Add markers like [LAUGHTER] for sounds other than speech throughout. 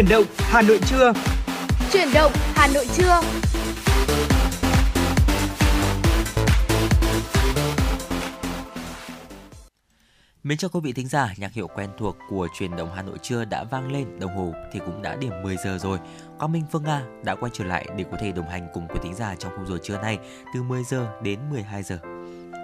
Chuyển động Hà Nội trưa. Chuyển động Hà Nội trưa. Mến chào quý vị thính giả, nhạc hiệu quen thuộc của truyền động Hà Nội trưa đã vang lên, đồng hồ thì cũng đã điểm 10 giờ rồi. Quang Minh Phương Nga đã quay trở lại để có thể đồng hành cùng quý thính giả trong khung giờ trưa nay từ 10 giờ đến 12 giờ.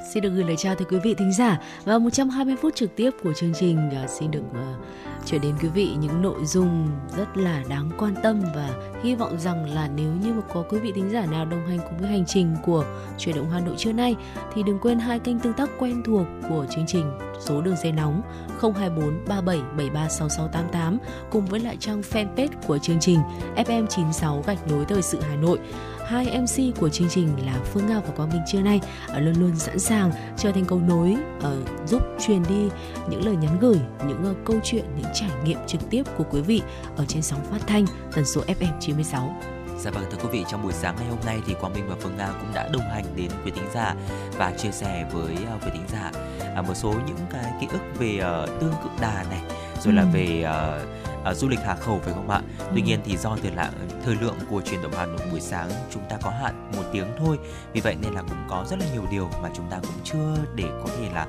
Xin được gửi lời chào tới quý vị thính giả và 120 phút trực tiếp của chương trình. Uh, xin được uh, chuyển đến quý vị những nội dung rất là đáng quan tâm và hy vọng rằng là nếu như mà có quý vị thính giả nào đồng hành cùng với hành trình của chuyển động Hà Nội trưa nay thì đừng quên hai kênh tương tác quen thuộc của chương trình. Số đường dây nóng 024 3773 6688 cùng với lại trang fanpage của chương trình FM96 gạch nối thời sự Hà Nội hai MC của chương trình là Phương Nga và Quang Minh trưa nay ờ, luôn luôn sẵn sàng trở thành cầu nối uh, giúp truyền đi những lời nhắn gửi, những uh, câu chuyện, những trải nghiệm trực tiếp của quý vị ở trên sóng phát thanh tần số FM 96. Dạ vâng thưa quý vị trong buổi sáng ngày hôm nay thì Quang Minh và Phương Nga cũng đã đồng hành đến quý thính giả và chia sẻ với uh, quý thính giả uh, một số những cái ký ức về tương cự đà này rồi ừ. là về uh, uh, du lịch Hà Khẩu phải không ạ? Ừ. Tuy nhiên thì do thời lượng thời lượng của truyền động Hà Nội buổi sáng chúng ta có hạn một tiếng thôi, vì vậy nên là cũng có rất là nhiều điều mà chúng ta cũng chưa để có thể là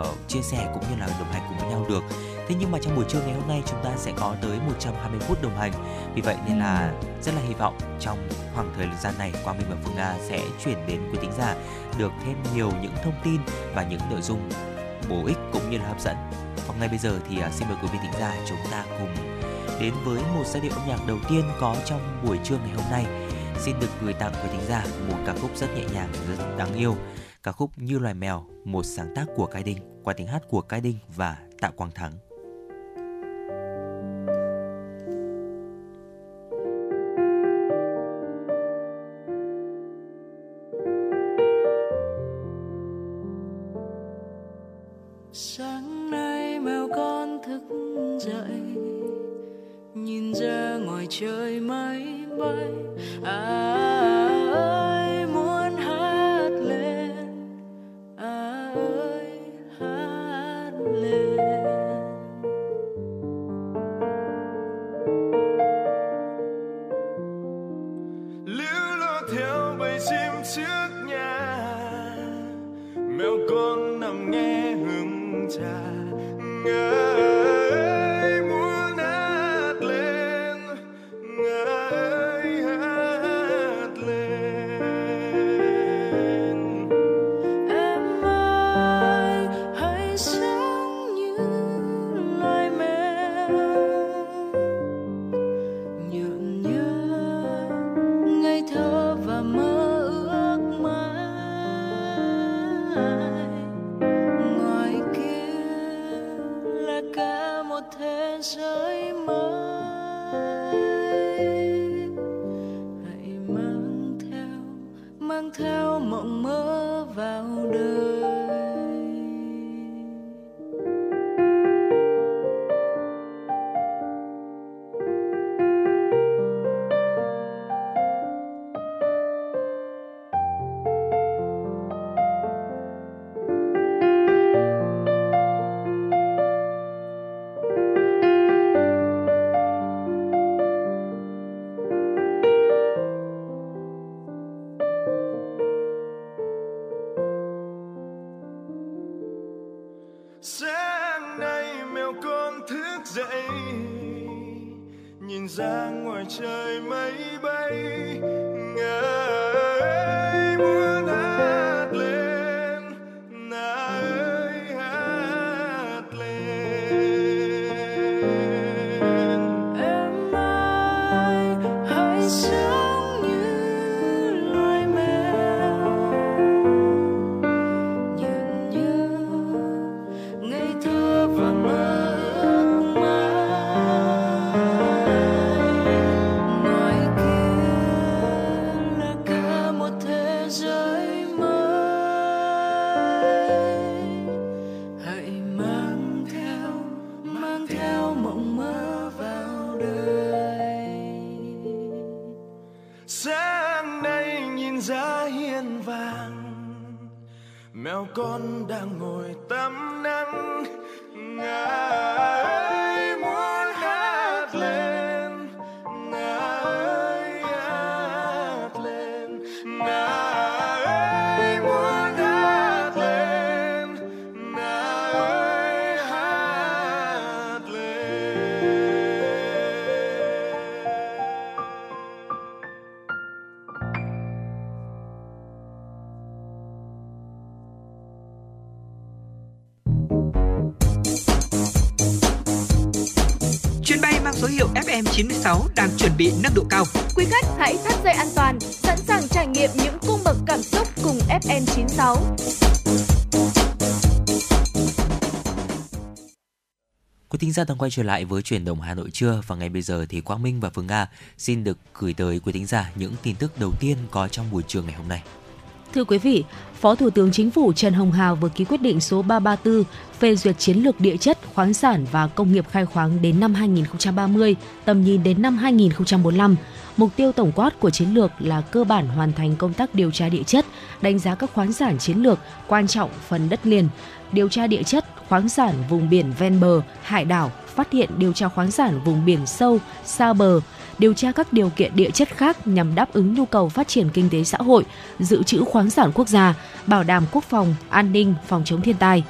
uh, chia sẻ cũng như là đồng hành cùng với nhau được. Thế nhưng mà trong buổi trưa ngày hôm nay chúng ta sẽ có tới 120 phút đồng hành. Vì vậy nên là ừ. rất là hy vọng trong khoảng thời gian này Quang Minh và Phương Nga sẽ chuyển đến quý thính giả được thêm nhiều những thông tin và những nội dung bổ ích cũng như là hấp dẫn. Và ngay bây giờ thì uh, xin mời quý vị thính giả chúng ta cùng đến với một giai điệu âm nhạc đầu tiên có trong buổi trưa ngày hôm nay. Xin được gửi tặng quý thính giả một ca khúc rất nhẹ nhàng, rất đáng yêu. Ca khúc Như loài mèo, một sáng tác của Cai Đinh qua tiếng hát của Cai Đinh và Tạ Quang Thắng. Trời mây bay à. ơi thính giả đang quay trở lại với chuyển động Hà Nội trưa và ngay bây giờ thì Quang Minh và Phương Nga xin được gửi tới quý thính giả những tin tức đầu tiên có trong buổi trường ngày hôm nay. Thưa quý vị, Phó Thủ tướng Chính phủ Trần Hồng Hà vừa ký quyết định số 334 phê duyệt chiến lược địa chất, khoáng sản và công nghiệp khai khoáng đến năm 2030, tầm nhìn đến năm 2045. Mục tiêu tổng quát của chiến lược là cơ bản hoàn thành công tác điều tra địa chất, đánh giá các khoáng sản chiến lược quan trọng phần đất liền, điều tra địa chất, khoáng sản vùng biển ven bờ, hải đảo, phát hiện điều tra khoáng sản vùng biển sâu, xa bờ, điều tra các điều kiện địa chất khác nhằm đáp ứng nhu cầu phát triển kinh tế xã hội, dự trữ khoáng sản quốc gia, bảo đảm quốc phòng, an ninh, phòng chống thiên tai.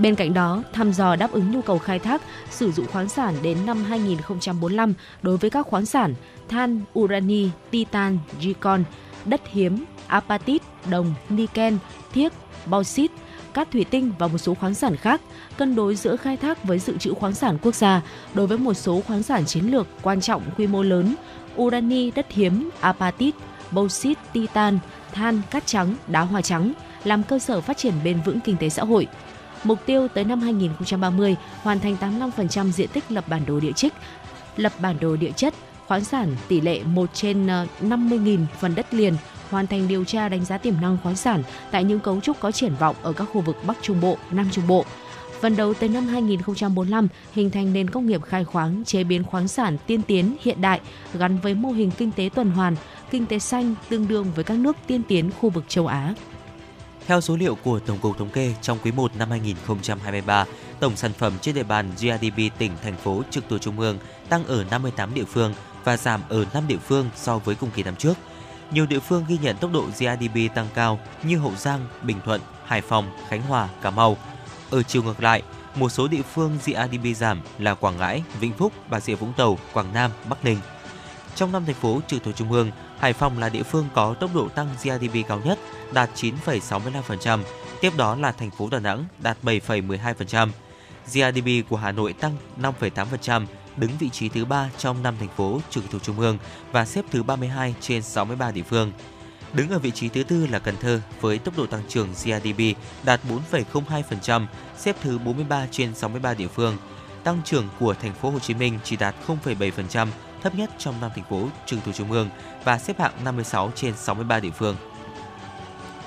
Bên cạnh đó, thăm dò đáp ứng nhu cầu khai thác, sử dụng khoáng sản đến năm 2045 đối với các khoáng sản than, urani, titan, zircon, đất hiếm, apatit, đồng, niken, thiếc, bauxit, cát thủy tinh và một số khoáng sản khác, cân đối giữa khai thác với dự trữ khoáng sản quốc gia đối với một số khoáng sản chiến lược quan trọng quy mô lớn, urani, đất hiếm, apatit, bauxit, titan, than, cát trắng, đá hoa trắng, làm cơ sở phát triển bền vững kinh tế xã hội. Mục tiêu tới năm 2030 hoàn thành 85% diện tích lập bản đồ địa chất, lập bản đồ địa chất, khoáng sản tỷ lệ 1 trên ờ, 50.000 phần đất liền, hoàn thành điều tra đánh giá tiềm năng khoáng sản tại những cấu trúc có triển vọng ở các khu vực Bắc Trung Bộ, Nam Trung Bộ. Phần đầu tới năm 2045, hình thành nền công nghiệp khai khoáng, chế biến khoáng sản tiên tiến, hiện đại, gắn với mô hình kinh tế tuần hoàn, kinh tế xanh tương đương với các nước tiên tiến khu vực châu Á. Theo số liệu của Tổng cục Thống kê, trong quý 1 năm 2023, tổng sản phẩm trên địa bàn GDP tỉnh, thành phố trực thuộc trung ương tăng ở 58 địa phương và giảm ở 5 địa phương so với cùng kỳ năm trước. Nhiều địa phương ghi nhận tốc độ GDP tăng cao như Hậu Giang, Bình Thuận, Hải Phòng, Khánh Hòa, Cà Mau. Ở chiều ngược lại, một số địa phương GDP giảm là Quảng Ngãi, Vĩnh Phúc, Bà Rịa Vũng Tàu, Quảng Nam, Bắc Ninh. Trong năm thành phố trực thuộc trung ương, Hải Phòng là địa phương có tốc độ tăng GDP cao nhất, đạt 9,65%, tiếp đó là thành phố Đà Nẵng đạt 7,12%. GDP của Hà Nội tăng 5,8%, đứng vị trí thứ 3 trong 5 thành phố trực thuộc trung ương và xếp thứ 32 trên 63 địa phương. Đứng ở vị trí thứ tư là Cần Thơ với tốc độ tăng trưởng GDP đạt 4,02%, xếp thứ 43 trên 63 địa phương. Tăng trưởng của thành phố Hồ Chí Minh chỉ đạt 0,7%, thấp nhất trong năm thành phố trực thuộc trung ương và xếp hạng 56 trên 63 địa phương.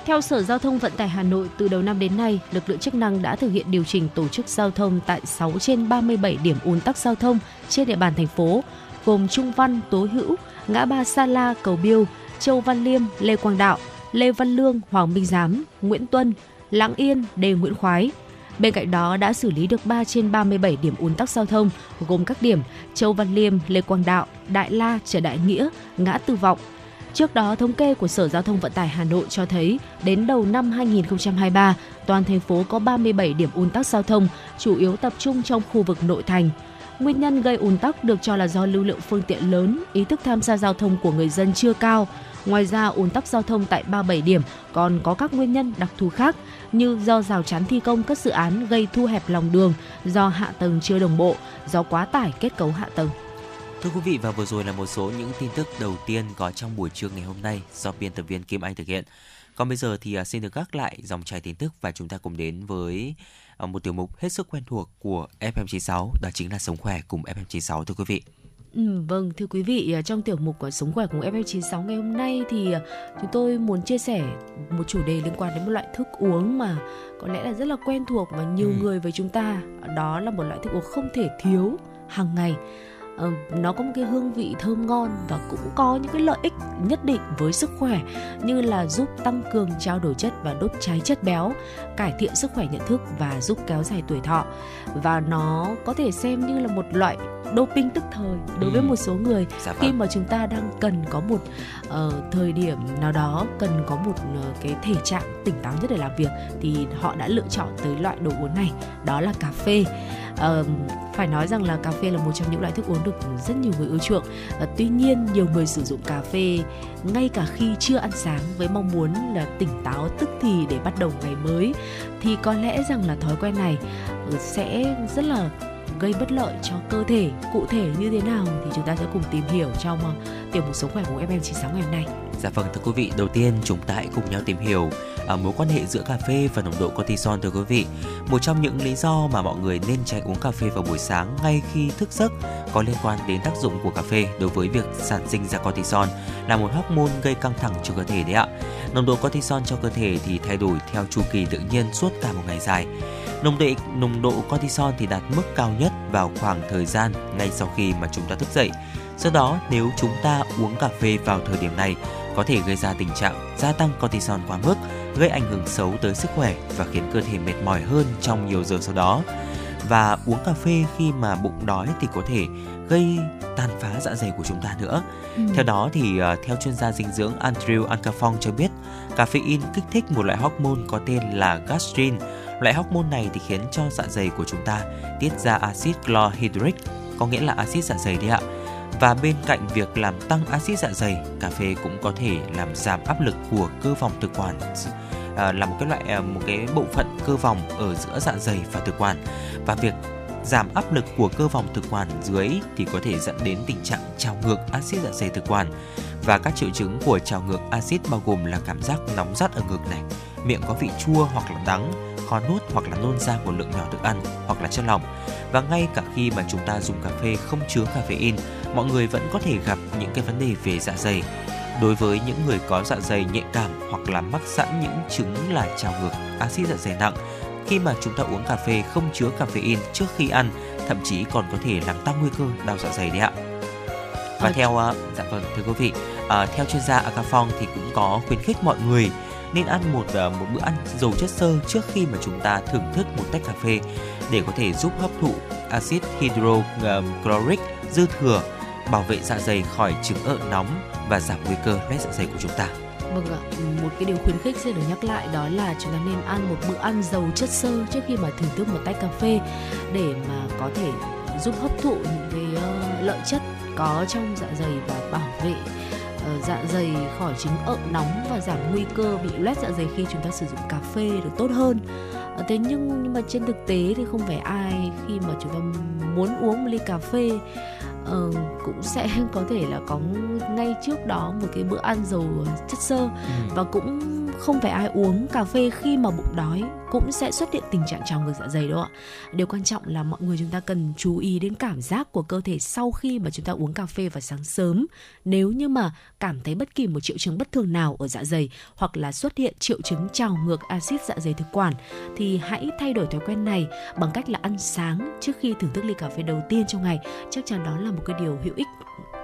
Theo Sở Giao thông Vận tải Hà Nội, từ đầu năm đến nay, lực lượng chức năng đã thực hiện điều chỉnh tổ chức giao thông tại 6 trên 37 điểm ùn tắc giao thông trên địa bàn thành phố, gồm Trung Văn, Tố Hữu, ngã ba Sa La, Cầu Biêu, Châu Văn Liêm, Lê Quang Đạo, Lê Văn Lương, Hoàng Minh Giám, Nguyễn Tuân, Lãng Yên, Đề Nguyễn Khoái. Bên cạnh đó đã xử lý được 3 trên 37 điểm ùn tắc giao thông, gồm các điểm Châu Văn Liêm, Lê Quang Đạo, Đại La, Trở Đại Nghĩa, Ngã Tư Vọng, Trước đó, thống kê của Sở Giao thông Vận tải Hà Nội cho thấy, đến đầu năm 2023, toàn thành phố có 37 điểm ùn tắc giao thông, chủ yếu tập trung trong khu vực nội thành. Nguyên nhân gây ùn tắc được cho là do lưu lượng phương tiện lớn, ý thức tham gia giao thông của người dân chưa cao. Ngoài ra, ùn tắc giao thông tại 37 điểm còn có các nguyên nhân đặc thù khác như do rào chắn thi công các dự án gây thu hẹp lòng đường, do hạ tầng chưa đồng bộ, do quá tải kết cấu hạ tầng. Thưa quý vị và vừa rồi là một số những tin tức đầu tiên có trong buổi trưa ngày hôm nay do biên tập viên Kim Anh thực hiện. Còn bây giờ thì à, xin được gác lại dòng chảy tin tức và chúng ta cùng đến với à, một tiểu mục hết sức quen thuộc của FM96 đó chính là sống khỏe cùng FM96 thưa quý vị. Ừ, vâng thưa quý vị à, trong tiểu mục của sống khỏe cùng FM96 ngày hôm nay thì chúng tôi muốn chia sẻ một chủ đề liên quan đến một loại thức uống mà có lẽ là rất là quen thuộc và nhiều ừ. người với chúng ta đó là một loại thức uống không thể thiếu hàng ngày uh, nó có một cái hương vị thơm ngon và cũng có những cái lợi ích nhất định với sức khỏe như là giúp tăng cường trao đổi chất và đốt cháy chất béo cải thiện sức khỏe nhận thức và giúp kéo dài tuổi thọ và nó có thể xem như là một loại doping tức thời đối với ừ. một số người dạ khi vâng. mà chúng ta đang cần có một uh, thời điểm nào đó cần có một uh, cái thể trạng tỉnh táo nhất để làm việc thì họ đã lựa chọn tới loại đồ uống này đó là cà phê uh, phải nói rằng là cà phê là một trong những loại thức uống được rất nhiều người ưa chuộng. Uh, tuy nhiên nhiều người sử dụng cà phê ngay cả khi chưa ăn sáng với mong muốn là tỉnh táo tức thì để bắt đầu ngày mới. Thì có lẽ rằng là thói quen này ờ, sẽ rất là gây bất lợi cho cơ thể cụ thể như thế nào thì chúng ta sẽ cùng tìm hiểu trong uh, tiểu mục sống khỏe của FM 96 ngày hôm nay. Dạ vâng thưa quý vị, đầu tiên chúng ta hãy cùng nhau tìm hiểu uh, mối quan hệ giữa cà phê và nồng độ cortisol thưa quý vị. Một trong những lý do mà mọi người nên tránh uống cà phê vào buổi sáng ngay khi thức giấc có liên quan đến tác dụng của cà phê đối với việc sản sinh ra cortisol là một hormone gây căng thẳng cho cơ thể đấy ạ. Nồng độ cortisol trong cơ thể thì thay đổi theo chu kỳ tự nhiên suốt cả một ngày dài. Nồng độ nồng độ cortisol thì đạt mức cao nhất vào khoảng thời gian ngay sau khi mà chúng ta thức dậy. Do đó, nếu chúng ta uống cà phê vào thời điểm này có thể gây ra tình trạng gia tăng cortisol quá mức, gây ảnh hưởng xấu tới sức khỏe và khiến cơ thể mệt mỏi hơn trong nhiều giờ sau đó. Và uống cà phê khi mà bụng đói thì có thể gây tàn phá dạ dày của chúng ta nữa. Ừ. Theo đó thì uh, theo chuyên gia dinh dưỡng Andrew Ankafong cho biết, caffeine kích thích một loại hormone có tên là gastrin. Loại hormone này thì khiến cho dạ dày của chúng ta tiết ra axit chlorhydric, có nghĩa là axit dạ dày đấy ạ. Và bên cạnh việc làm tăng axit dạ dày, cà phê cũng có thể làm giảm áp lực của cơ vòng thực quản à, là một cái loại à, một cái bộ phận cơ vòng ở giữa dạ dày và thực quản và việc giảm áp lực của cơ vòng thực quản dưới thì có thể dẫn đến tình trạng trào ngược axit dạ dày thực quản và các triệu chứng của trào ngược axit bao gồm là cảm giác nóng rát ở ngực này, miệng có vị chua hoặc là đắng, khó nuốt hoặc là nôn ra một lượng nhỏ thức ăn hoặc là chất lỏng. Và ngay cả khi mà chúng ta dùng cà phê không chứa caffeine, mọi người vẫn có thể gặp những cái vấn đề về dạ dày. Đối với những người có dạ dày nhạy cảm hoặc là mắc sẵn những chứng là trào ngược axit dạ dày nặng, khi mà chúng ta uống cà phê không chứa caffeine trước khi ăn, thậm chí còn có thể làm tăng nguy cơ đau dạ dày đấy ạ. Và theo uh, dạ vâng thưa quý vị, uh, theo chuyên gia Akafong thì cũng có khuyến khích mọi người nên ăn một uh, một bữa ăn giàu chất xơ trước khi mà chúng ta thưởng thức một tách cà phê để có thể giúp hấp thụ axit hydrochloric dư thừa, bảo vệ dạ dày khỏi chứng ợ nóng và giảm nguy cơ loét dạ dày của chúng ta. Vâng ạ, ừ, một cái điều khuyến khích sẽ được nhắc lại đó là chúng ta nên ăn một bữa ăn giàu chất xơ trước khi mà thưởng thức một tách cà phê để mà có thể giúp hấp thụ những cái ờ, lợi chất có trong dạ dày và bảo vệ ờ, dạ dày khỏi chứng ợ nóng và giảm nguy cơ bị loét dạ dày khi chúng ta sử dụng cà phê được tốt hơn. Ờ, thế nhưng nhưng mà trên thực tế thì không phải ai khi mà chúng ta muốn uống một ly cà phê uh, cũng sẽ [LAUGHS] có thể là có ngay trước đó một cái bữa ăn giàu chất xơ ừ. và cũng không phải ai uống cà phê khi mà bụng đói cũng sẽ xuất hiện tình trạng trào ngược dạ dày đâu ạ. Điều quan trọng là mọi người chúng ta cần chú ý đến cảm giác của cơ thể sau khi mà chúng ta uống cà phê vào sáng sớm. Nếu như mà cảm thấy bất kỳ một triệu chứng bất thường nào ở dạ dày hoặc là xuất hiện triệu chứng trào ngược axit dạ dày thực quản thì hãy thay đổi thói quen này bằng cách là ăn sáng trước khi thưởng thức ly cà phê đầu tiên trong ngày. Chắc chắn đó là một cái điều hữu ích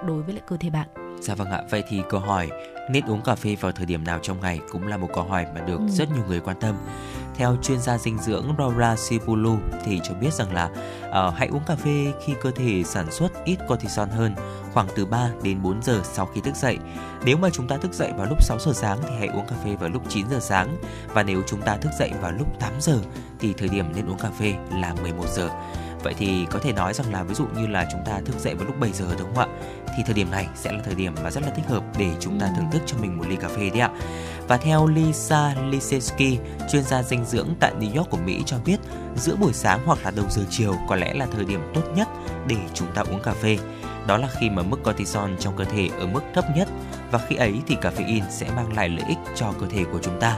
đối với lại cơ thể bạn. Dạ vâng ạ, vậy thì câu hỏi nên uống cà phê vào thời điểm nào trong ngày cũng là một câu hỏi mà được ừ. rất nhiều người quan tâm. Theo chuyên gia dinh dưỡng Laura Sipulu thì cho biết rằng là uh, hãy uống cà phê khi cơ thể sản xuất ít cortisol hơn, khoảng từ 3 đến 4 giờ sau khi thức dậy. Nếu mà chúng ta thức dậy vào lúc 6 giờ sáng thì hãy uống cà phê vào lúc 9 giờ sáng và nếu chúng ta thức dậy vào lúc 8 giờ thì thời điểm nên uống cà phê là 11 giờ. Vậy thì có thể nói rằng là ví dụ như là chúng ta thức dậy vào lúc 7 giờ đúng không ạ? Thì thời điểm này sẽ là thời điểm mà rất là thích hợp để chúng ta thưởng thức cho mình một ly cà phê đấy ạ. Và theo Lisa Lisetsky, chuyên gia dinh dưỡng tại New York của Mỹ cho biết, giữa buổi sáng hoặc là đầu giờ chiều có lẽ là thời điểm tốt nhất để chúng ta uống cà phê. Đó là khi mà mức cortisol trong cơ thể ở mức thấp nhất và khi ấy thì caffeine sẽ mang lại lợi ích cho cơ thể của chúng ta.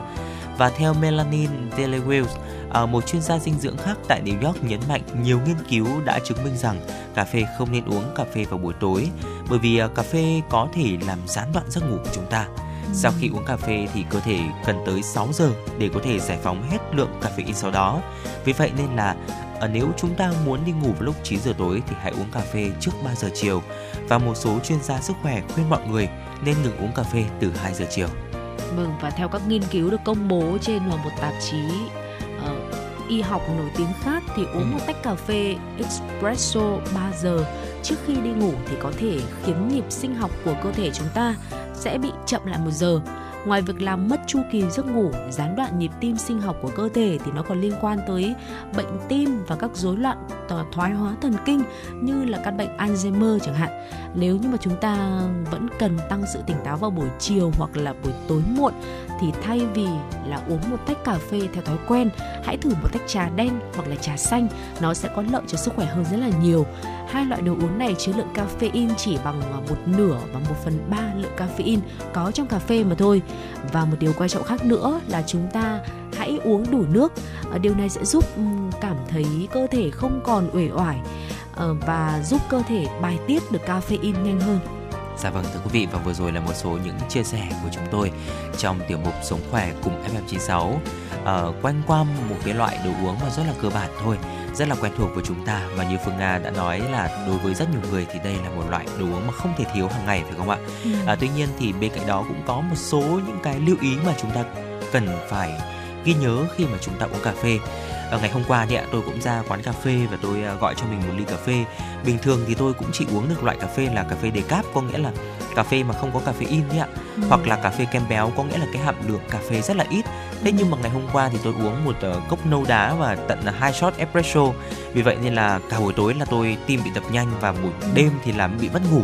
Và theo Melanin Delewills, à, một chuyên gia dinh dưỡng khác tại New York nhấn mạnh nhiều nghiên cứu đã chứng minh rằng cà phê không nên uống cà phê vào buổi tối bởi vì à, cà phê có thể làm gián đoạn giấc ngủ của chúng ta. Sau khi uống cà phê thì cơ thể cần tới 6 giờ để có thể giải phóng hết lượng caffeine sau đó. Vì vậy nên là à, nếu chúng ta muốn đi ngủ vào lúc 9 giờ tối thì hãy uống cà phê trước 3 giờ chiều. Và một số chuyên gia sức khỏe khuyên mọi người nên ngừng uống cà phê từ 2 giờ chiều. Vâng và theo các nghiên cứu được công bố trên một tạp chí uh, y học nổi tiếng khác thì uống một tách cà phê espresso 3 giờ trước khi đi ngủ thì có thể khiến nhịp sinh học của cơ thể chúng ta sẽ bị chậm lại một giờ ngoài việc làm mất chu kỳ giấc ngủ, gián đoạn nhịp tim sinh học của cơ thể thì nó còn liên quan tới bệnh tim và các rối loạn thoái hóa thần kinh như là căn bệnh Alzheimer chẳng hạn. Nếu như mà chúng ta vẫn cần tăng sự tỉnh táo vào buổi chiều hoặc là buổi tối muộn thì thay vì là uống một tách cà phê theo thói quen, hãy thử một tách trà đen hoặc là trà xanh, nó sẽ có lợi cho sức khỏe hơn rất là nhiều. Hai loại đồ uống này chứa lượng caffeine chỉ bằng à, một nửa và một phần ba lượng caffeine có trong cà phê mà thôi. Và một điều quan trọng khác nữa là chúng ta hãy uống đủ nước. Ờ, điều này sẽ giúp cảm thấy cơ thể không còn uể oải ờ, và giúp cơ thể bài tiết được caffeine nhanh hơn. Dạ vâng thưa quý vị và vừa rồi là một số những chia sẻ của chúng tôi trong tiểu mục Sống khỏe cùng FM96 uh, ờ, quanh qua một cái loại đồ uống mà rất là cơ bản thôi rất là quen thuộc với chúng ta và như Phương Nga đã nói là đối với rất nhiều người thì đây là một loại đồ uống mà không thể thiếu hàng ngày phải không ạ? Ừ. À, tuy nhiên thì bên cạnh đó cũng có một số những cái lưu ý mà chúng ta cần phải ghi nhớ khi mà chúng ta uống cà phê ở ngày hôm qua thì tôi cũng ra quán cà phê và tôi à, gọi cho mình một ly cà phê. Bình thường thì tôi cũng chỉ uống được loại cà phê là cà phê decaf có nghĩa là cà phê mà không có cà phê in đấy ạ. Ừ. hoặc là cà phê kem béo có nghĩa là cái hàm lượng cà phê rất là ít thế nhưng mà ngày hôm qua thì tôi uống một uh, cốc nâu đá và tận là hai shot espresso vì vậy nên là cả buổi tối là tôi tim bị đập nhanh và buổi đêm thì làm bị mất ngủ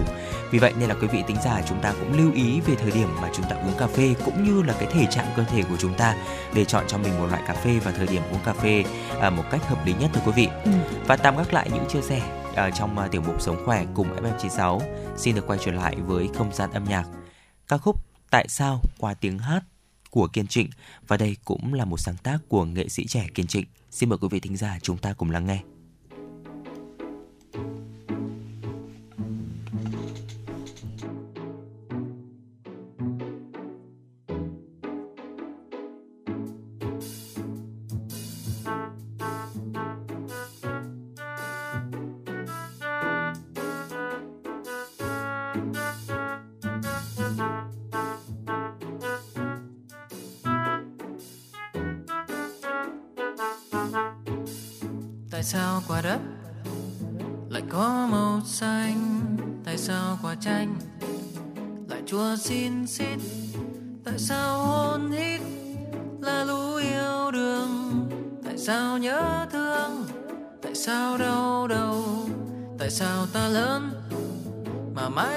vì vậy nên là quý vị tính giả chúng ta cũng lưu ý về thời điểm mà chúng ta uống cà phê cũng như là cái thể trạng cơ thể của chúng ta để chọn cho mình một loại cà phê và thời điểm uống cà phê à, một cách hợp lý nhất thưa quý vị. Ừ. Và tạm gác lại những chia sẻ à, trong à, tiểu mục sống khỏe cùng FM96 xin được quay trở lại với không gian âm nhạc. Ca khúc Tại sao qua tiếng hát của Kiên Trịnh và đây cũng là một sáng tác của nghệ sĩ trẻ Kiên Trịnh. Xin mời quý vị thính giả chúng ta cùng lắng nghe.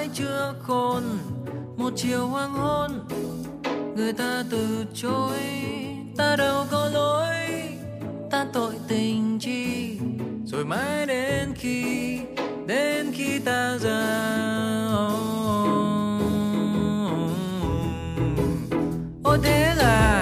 Mãi chưa khôn? Một chiều hoàng hôn, người ta từ chối. Ta đâu có lỗi, ta tội tình chi. Rồi mãi đến khi đến khi ta ra ôi, thế là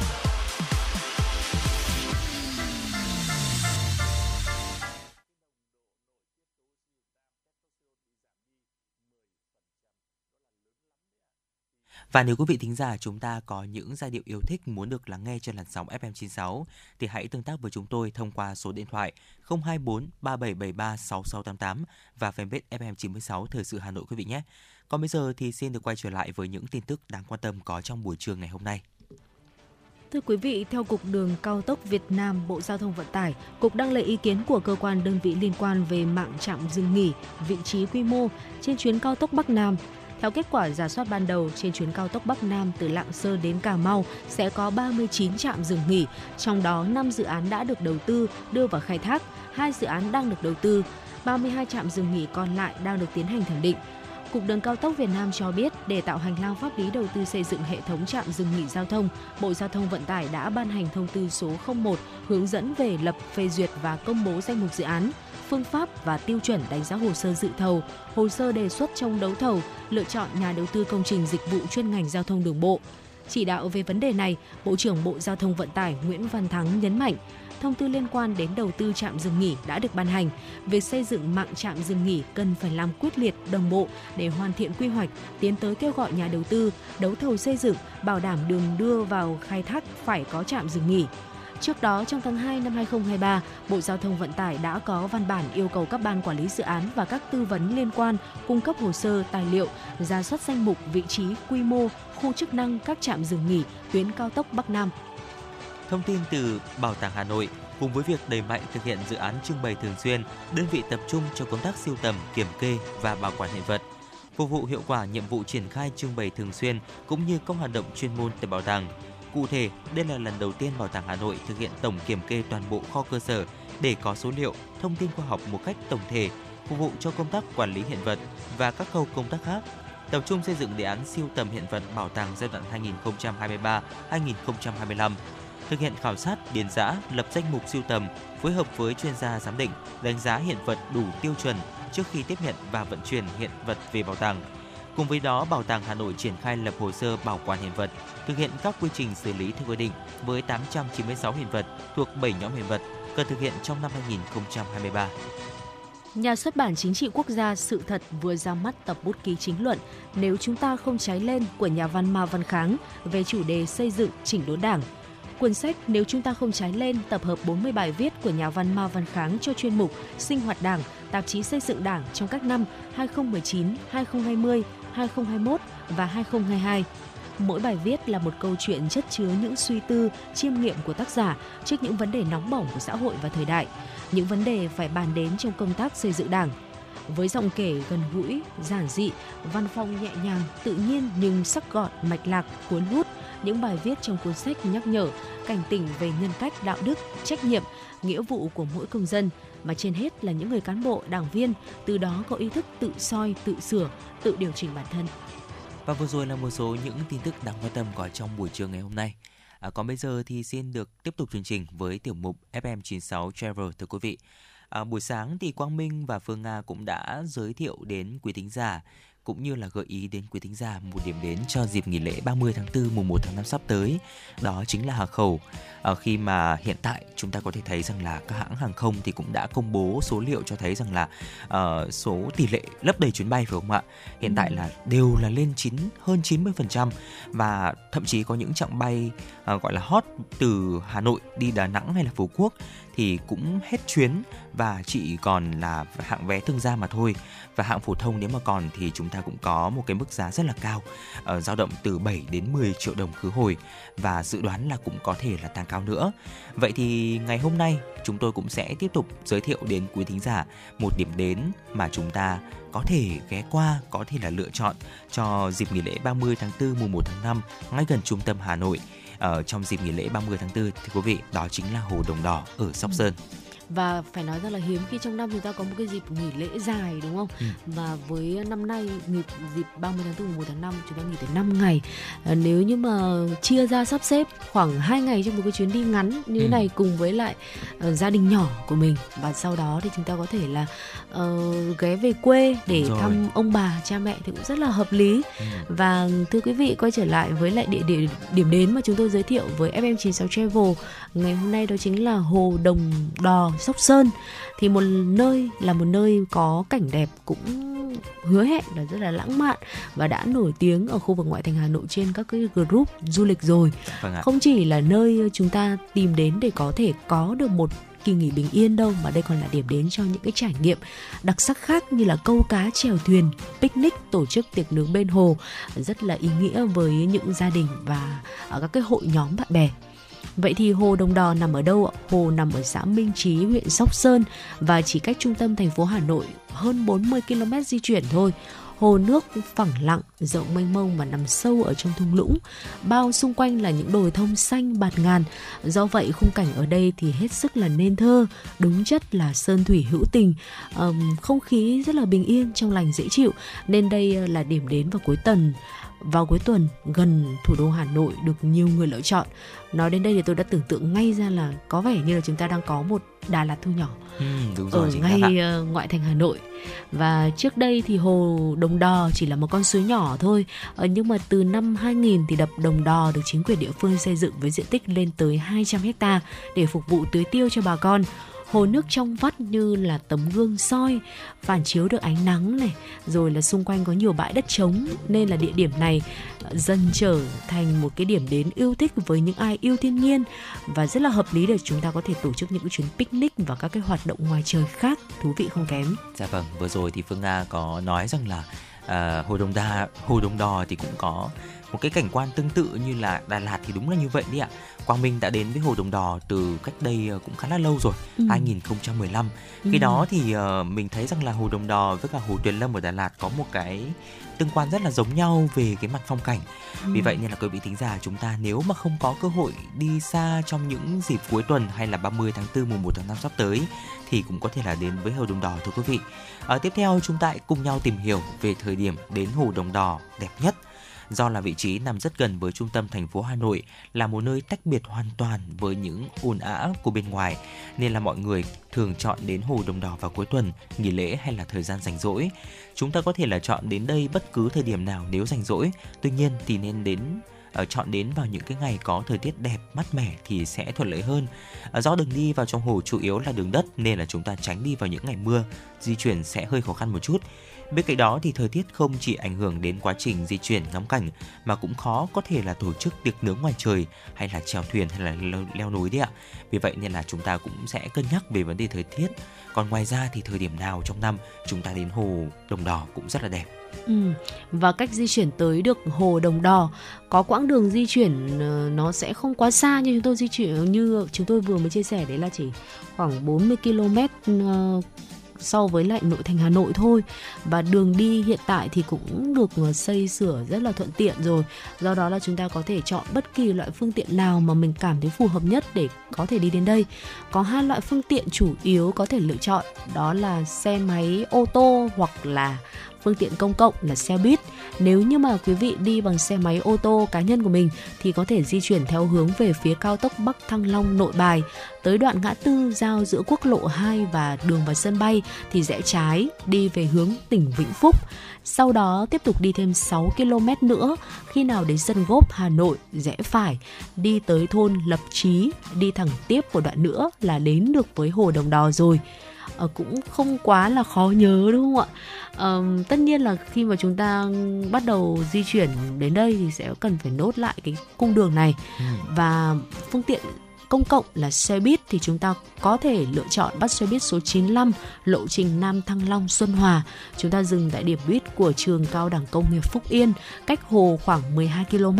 Và nếu quý vị thính giả chúng ta có những giai điệu yêu thích muốn được lắng nghe trên làn sóng FM96 thì hãy tương tác với chúng tôi thông qua số điện thoại 024 3773 6688 và fanpage FM96 Thời sự Hà Nội quý vị nhé. Còn bây giờ thì xin được quay trở lại với những tin tức đáng quan tâm có trong buổi trường ngày hôm nay. Thưa quý vị, theo Cục Đường Cao tốc Việt Nam, Bộ Giao thông Vận tải, Cục đang lấy ý kiến của cơ quan đơn vị liên quan về mạng trạm dừng nghỉ, vị trí quy mô trên chuyến cao tốc Bắc Nam. Theo kết quả giả soát ban đầu, trên chuyến cao tốc Bắc Nam từ Lạng Sơn đến Cà Mau sẽ có 39 trạm dừng nghỉ, trong đó 5 dự án đã được đầu tư đưa vào khai thác, 2 dự án đang được đầu tư, 32 trạm dừng nghỉ còn lại đang được tiến hành thẩm định. Cục Đường cao tốc Việt Nam cho biết, để tạo hành lang pháp lý đầu tư xây dựng hệ thống trạm dừng nghỉ giao thông, Bộ Giao thông Vận tải đã ban hành thông tư số 01 hướng dẫn về lập, phê duyệt và công bố danh mục dự án, phương pháp và tiêu chuẩn đánh giá hồ sơ dự thầu, hồ sơ đề xuất trong đấu thầu, lựa chọn nhà đầu tư công trình dịch vụ chuyên ngành giao thông đường bộ. Chỉ đạo về vấn đề này, Bộ trưởng Bộ Giao thông Vận tải Nguyễn Văn Thắng nhấn mạnh, thông tư liên quan đến đầu tư trạm dừng nghỉ đã được ban hành. Việc xây dựng mạng trạm dừng nghỉ cần phải làm quyết liệt, đồng bộ để hoàn thiện quy hoạch, tiến tới kêu gọi nhà đầu tư đấu thầu xây dựng, bảo đảm đường đưa vào khai thác phải có trạm dừng nghỉ. Trước đó, trong tháng 2 năm 2023, Bộ Giao thông Vận tải đã có văn bản yêu cầu các ban quản lý dự án và các tư vấn liên quan cung cấp hồ sơ, tài liệu, ra soát danh mục, vị trí, quy mô, khu chức năng các trạm dừng nghỉ tuyến cao tốc Bắc Nam. Thông tin từ Bảo tàng Hà Nội cùng với việc đẩy mạnh thực hiện dự án trưng bày thường xuyên, đơn vị tập trung cho công tác siêu tầm, kiểm kê và bảo quản hiện vật, phục vụ hiệu quả nhiệm vụ triển khai trưng bày thường xuyên cũng như các hoạt động chuyên môn tại bảo tàng. Cụ thể, đây là lần đầu tiên Bảo tàng Hà Nội thực hiện tổng kiểm kê toàn bộ kho cơ sở để có số liệu, thông tin khoa học một cách tổng thể, phục vụ cho công tác quản lý hiện vật và các khâu công tác khác. Tập trung xây dựng đề án siêu tầm hiện vật bảo tàng giai đoạn 2023-2025, thực hiện khảo sát, điền giã, lập danh mục siêu tầm, phối hợp với chuyên gia giám định, đánh giá hiện vật đủ tiêu chuẩn trước khi tiếp nhận và vận chuyển hiện vật về bảo tàng. Cùng với đó, Bảo tàng Hà Nội triển khai lập hồ sơ bảo quản hiện vật, thực hiện các quy trình xử lý theo quy định với 896 hiện vật thuộc 7 nhóm hiện vật cần thực hiện trong năm 2023. Nhà xuất bản Chính trị Quốc gia Sự thật vừa ra mắt tập bút ký chính luận Nếu chúng ta không cháy lên của nhà văn Ma Văn Kháng về chủ đề xây dựng chỉnh đốn đảng. Cuốn sách Nếu chúng ta không cháy lên tập hợp 40 bài viết của nhà văn Ma Văn Kháng cho chuyên mục Sinh hoạt đảng, tạp chí xây dựng đảng trong các năm 2019, 2020, 2021 và 2022. Mỗi bài viết là một câu chuyện chất chứa những suy tư, chiêm nghiệm của tác giả trước những vấn đề nóng bỏng của xã hội và thời đại, những vấn đề phải bàn đến trong công tác xây dựng đảng. Với giọng kể gần gũi, giản dị, văn phong nhẹ nhàng, tự nhiên nhưng sắc gọn, mạch lạc, cuốn hút, những bài viết trong cuốn sách nhắc nhở, cảnh tỉnh về nhân cách, đạo đức, trách nhiệm, nghĩa vụ của mỗi công dân, mà trên hết là những người cán bộ, đảng viên, từ đó có ý thức tự soi, tự sửa, tự điều chỉnh bản thân. Và vừa rồi là một số những tin tức đáng quan tâm có trong buổi trưa ngày hôm nay. À, còn bây giờ thì xin được tiếp tục chương trình với tiểu mục FM96 Travel thưa quý vị. À, buổi sáng thì Quang Minh và Phương Nga cũng đã giới thiệu đến quý thính giả cũng như là gợi ý đến quý thính giả một điểm đến cho dịp nghỉ lễ 30 tháng 4 mùng 1 tháng 5 sắp tới. Đó chính là Hà Khẩu. À, khi mà hiện tại chúng ta có thể thấy rằng là các hãng hàng không thì cũng đã công bố số liệu cho thấy rằng là uh, số tỷ lệ lấp đầy chuyến bay phải không ạ? Hiện tại là đều là lên chín hơn 90% và thậm chí có những chặng bay uh, gọi là hot từ Hà Nội đi Đà Nẵng hay là Phú Quốc thì cũng hết chuyến và chỉ còn là hạng vé thương gia mà thôi và hạng phổ thông nếu mà còn thì chúng ta cũng có một cái mức giá rất là cao ở dao động từ 7 đến 10 triệu đồng khứ hồi và dự đoán là cũng có thể là tăng cao nữa. Vậy thì ngày hôm nay chúng tôi cũng sẽ tiếp tục giới thiệu đến quý thính giả một điểm đến mà chúng ta có thể ghé qua, có thể là lựa chọn cho dịp nghỉ lễ 30 tháng 4 mùng 1 tháng 5 ngay gần trung tâm Hà Nội ở trong dịp nghỉ lễ 30 tháng 4 thì quý vị đó chính là Hồ Đồng Đỏ ở Sóc Sơn và phải nói rằng là hiếm khi trong năm chúng ta có một cái dịp nghỉ lễ dài đúng không? Ừ. Và với năm nay dịp dịp 30 tháng 4 1 tháng 5 chúng ta nghỉ tới 5 ngày. À, nếu như mà chia ra sắp xếp khoảng 2 ngày trong một cái chuyến đi ngắn như ừ. này cùng với lại uh, gia đình nhỏ của mình và sau đó thì chúng ta có thể là uh, ghé về quê để thăm ông bà cha mẹ thì cũng rất là hợp lý. Ừ. Và thưa quý vị quay trở lại với lại địa điểm điểm đến mà chúng tôi giới thiệu với FM96 Travel ngày hôm nay đó chính là Hồ Đồng Đò Sóc Sơn. Thì một nơi là một nơi có cảnh đẹp cũng hứa hẹn là rất là lãng mạn và đã nổi tiếng ở khu vực ngoại thành Hà Nội trên các cái group du lịch rồi. Vâng Không chỉ là nơi chúng ta tìm đến để có thể có được một kỳ nghỉ bình yên đâu mà đây còn là điểm đến cho những cái trải nghiệm đặc sắc khác như là câu cá chèo thuyền picnic tổ chức tiệc nướng bên hồ rất là ý nghĩa với những gia đình và các cái hội nhóm bạn bè Vậy thì hồ Đồng Đò nằm ở đâu ạ? Hồ nằm ở xã Minh Trí, huyện Sóc Sơn và chỉ cách trung tâm thành phố Hà Nội hơn 40 km di chuyển thôi. Hồ nước phẳng lặng, rộng mênh mông và nằm sâu ở trong thung lũng. Bao xung quanh là những đồi thông xanh bạt ngàn. Do vậy khung cảnh ở đây thì hết sức là nên thơ, đúng chất là sơn thủy hữu tình. Um, không khí rất là bình yên, trong lành dễ chịu. Nên đây ờ, là điểm đến vào cuối tuần vào cuối tuần gần thủ đô Hà Nội được nhiều người lựa chọn. Nói đến đây thì tôi đã tưởng tượng ngay ra là có vẻ như là chúng ta đang có một Đà Lạt thu nhỏ ừ, đúng rồi, ở ngay uh, ngoại thành Hà Nội. Và trước đây thì hồ Đồng Đò chỉ là một con suối nhỏ thôi, uh, nhưng mà từ năm 2000 thì đập Đồng Đò được chính quyền địa phương xây dựng với diện tích lên tới 200 hecta để phục vụ tưới tiêu cho bà con hồ nước trong vắt như là tấm gương soi phản chiếu được ánh nắng này rồi là xung quanh có nhiều bãi đất trống. Nên là địa điểm này ờ, dần trở thành một cái điểm đến yêu thích với những ai yêu thiên nhiên. Và rất là hợp lý để chúng ta có thể tổ chức những chuyến picnic và các cái hoạt động ngoài trời khác. Thú vị không kém. Dạ vâng, vừa rồi thì Phương Nga có nói rằng là uh, hồ Đồng Đa, hồ Đồng Đò thì cũng có một cái cảnh quan tương tự như là Đà Lạt thì đúng là như vậy đi ạ. Quang Minh đã đến với Hồ Đồng Đò từ cách đây ờ, cũng khá là lâu rồi, ừ. 2015. Ừ. Khi đó thì uh, mình thấy rằng là Hồ Đồng Đò với cả Hồ Tuyền Lâm ở Đà Lạt có một cái tương quan rất là giống nhau về cái mặt phong cảnh. Ừ. Vì vậy nên là quý vị thính giả chúng ta nếu mà không có cơ hội đi xa trong những dịp cuối tuần hay là 30 tháng 4 mùng 1 tháng 5 sắp tới thì cũng có thể là đến với Hồ Đồng Đò thưa quý vị. À, tiếp theo chúng ta cùng nhau tìm hiểu về thời điểm đến Hồ Đồng Đò đẹp nhất do là vị trí nằm rất gần với trung tâm thành phố Hà Nội, là một nơi tách biệt hoàn toàn với những ồn ào của bên ngoài, nên là mọi người thường chọn đến Hồ Đồng Đỏ vào cuối tuần, nghỉ lễ hay là thời gian rảnh rỗi. Chúng ta có thể là chọn đến đây bất cứ thời điểm nào nếu rảnh rỗi, tuy nhiên thì nên đến ở chọn đến vào những cái ngày có thời tiết đẹp mát mẻ thì sẽ thuận lợi hơn. Ờ, do đường đi vào trong hồ chủ yếu là đường đất nên là chúng ta tránh đi vào những ngày mưa di chuyển sẽ hơi khó khăn một chút. Bên cạnh đó thì thời tiết không chỉ ảnh hưởng đến quá trình di chuyển ngắm cảnh mà cũng khó có thể là tổ chức tiệc nướng ngoài trời hay là chèo thuyền hay là leo, leo núi đấy ạ. Vì vậy nên là chúng ta cũng sẽ cân nhắc về vấn đề thời tiết. Còn ngoài ra thì thời điểm nào trong năm chúng ta đến hồ Đồng Đỏ cũng rất là đẹp. Ừ. Và cách di chuyển tới được hồ Đồng Đò có quãng đường di chuyển ờ, nó sẽ không quá xa như chúng tôi di chuyển như chúng tôi vừa mới chia sẻ đấy là chỉ khoảng 40 km so với lại nội thành Hà Nội thôi. Và đường đi hiện tại thì cũng được ờ, xây sửa rất là thuận tiện rồi. Do đó là chúng ta có thể chọn bất kỳ loại phương tiện nào mà mình cảm thấy phù hợp nhất để có thể đi đến đây. Có hai loại phương tiện chủ yếu có thể lựa chọn, đó là xe máy, ô tô hoặc là phương tiện công cộng là xe buýt. Nếu như mà quý vị đi bằng xe máy ô tô cá nhân của mình thì có thể di chuyển theo hướng về phía cao tốc Bắc Thăng Long Nội Bài tới đoạn ngã tư giao giữa quốc lộ 2 và đường vào sân bay thì rẽ trái đi về hướng tỉnh Vĩnh Phúc. Sau đó tiếp tục đi thêm 6 km nữa, khi nào đến sân gốp Hà Nội rẽ phải, đi tới thôn Lập Chí đi thẳng tiếp một đoạn nữa là đến được với Hồ Đồng Đò rồi. À, cũng không quá là khó nhớ đúng không ạ? À, tất nhiên là khi mà chúng ta bắt đầu di chuyển đến đây thì sẽ cần phải nốt lại cái cung đường này ừ. và phương tiện công cộng là xe buýt thì chúng ta có thể lựa chọn bắt xe buýt số 95 lộ trình Nam Thăng Long Xuân Hòa. Chúng ta dừng tại điểm buýt của trường cao đẳng công nghiệp Phúc Yên, cách hồ khoảng 12 km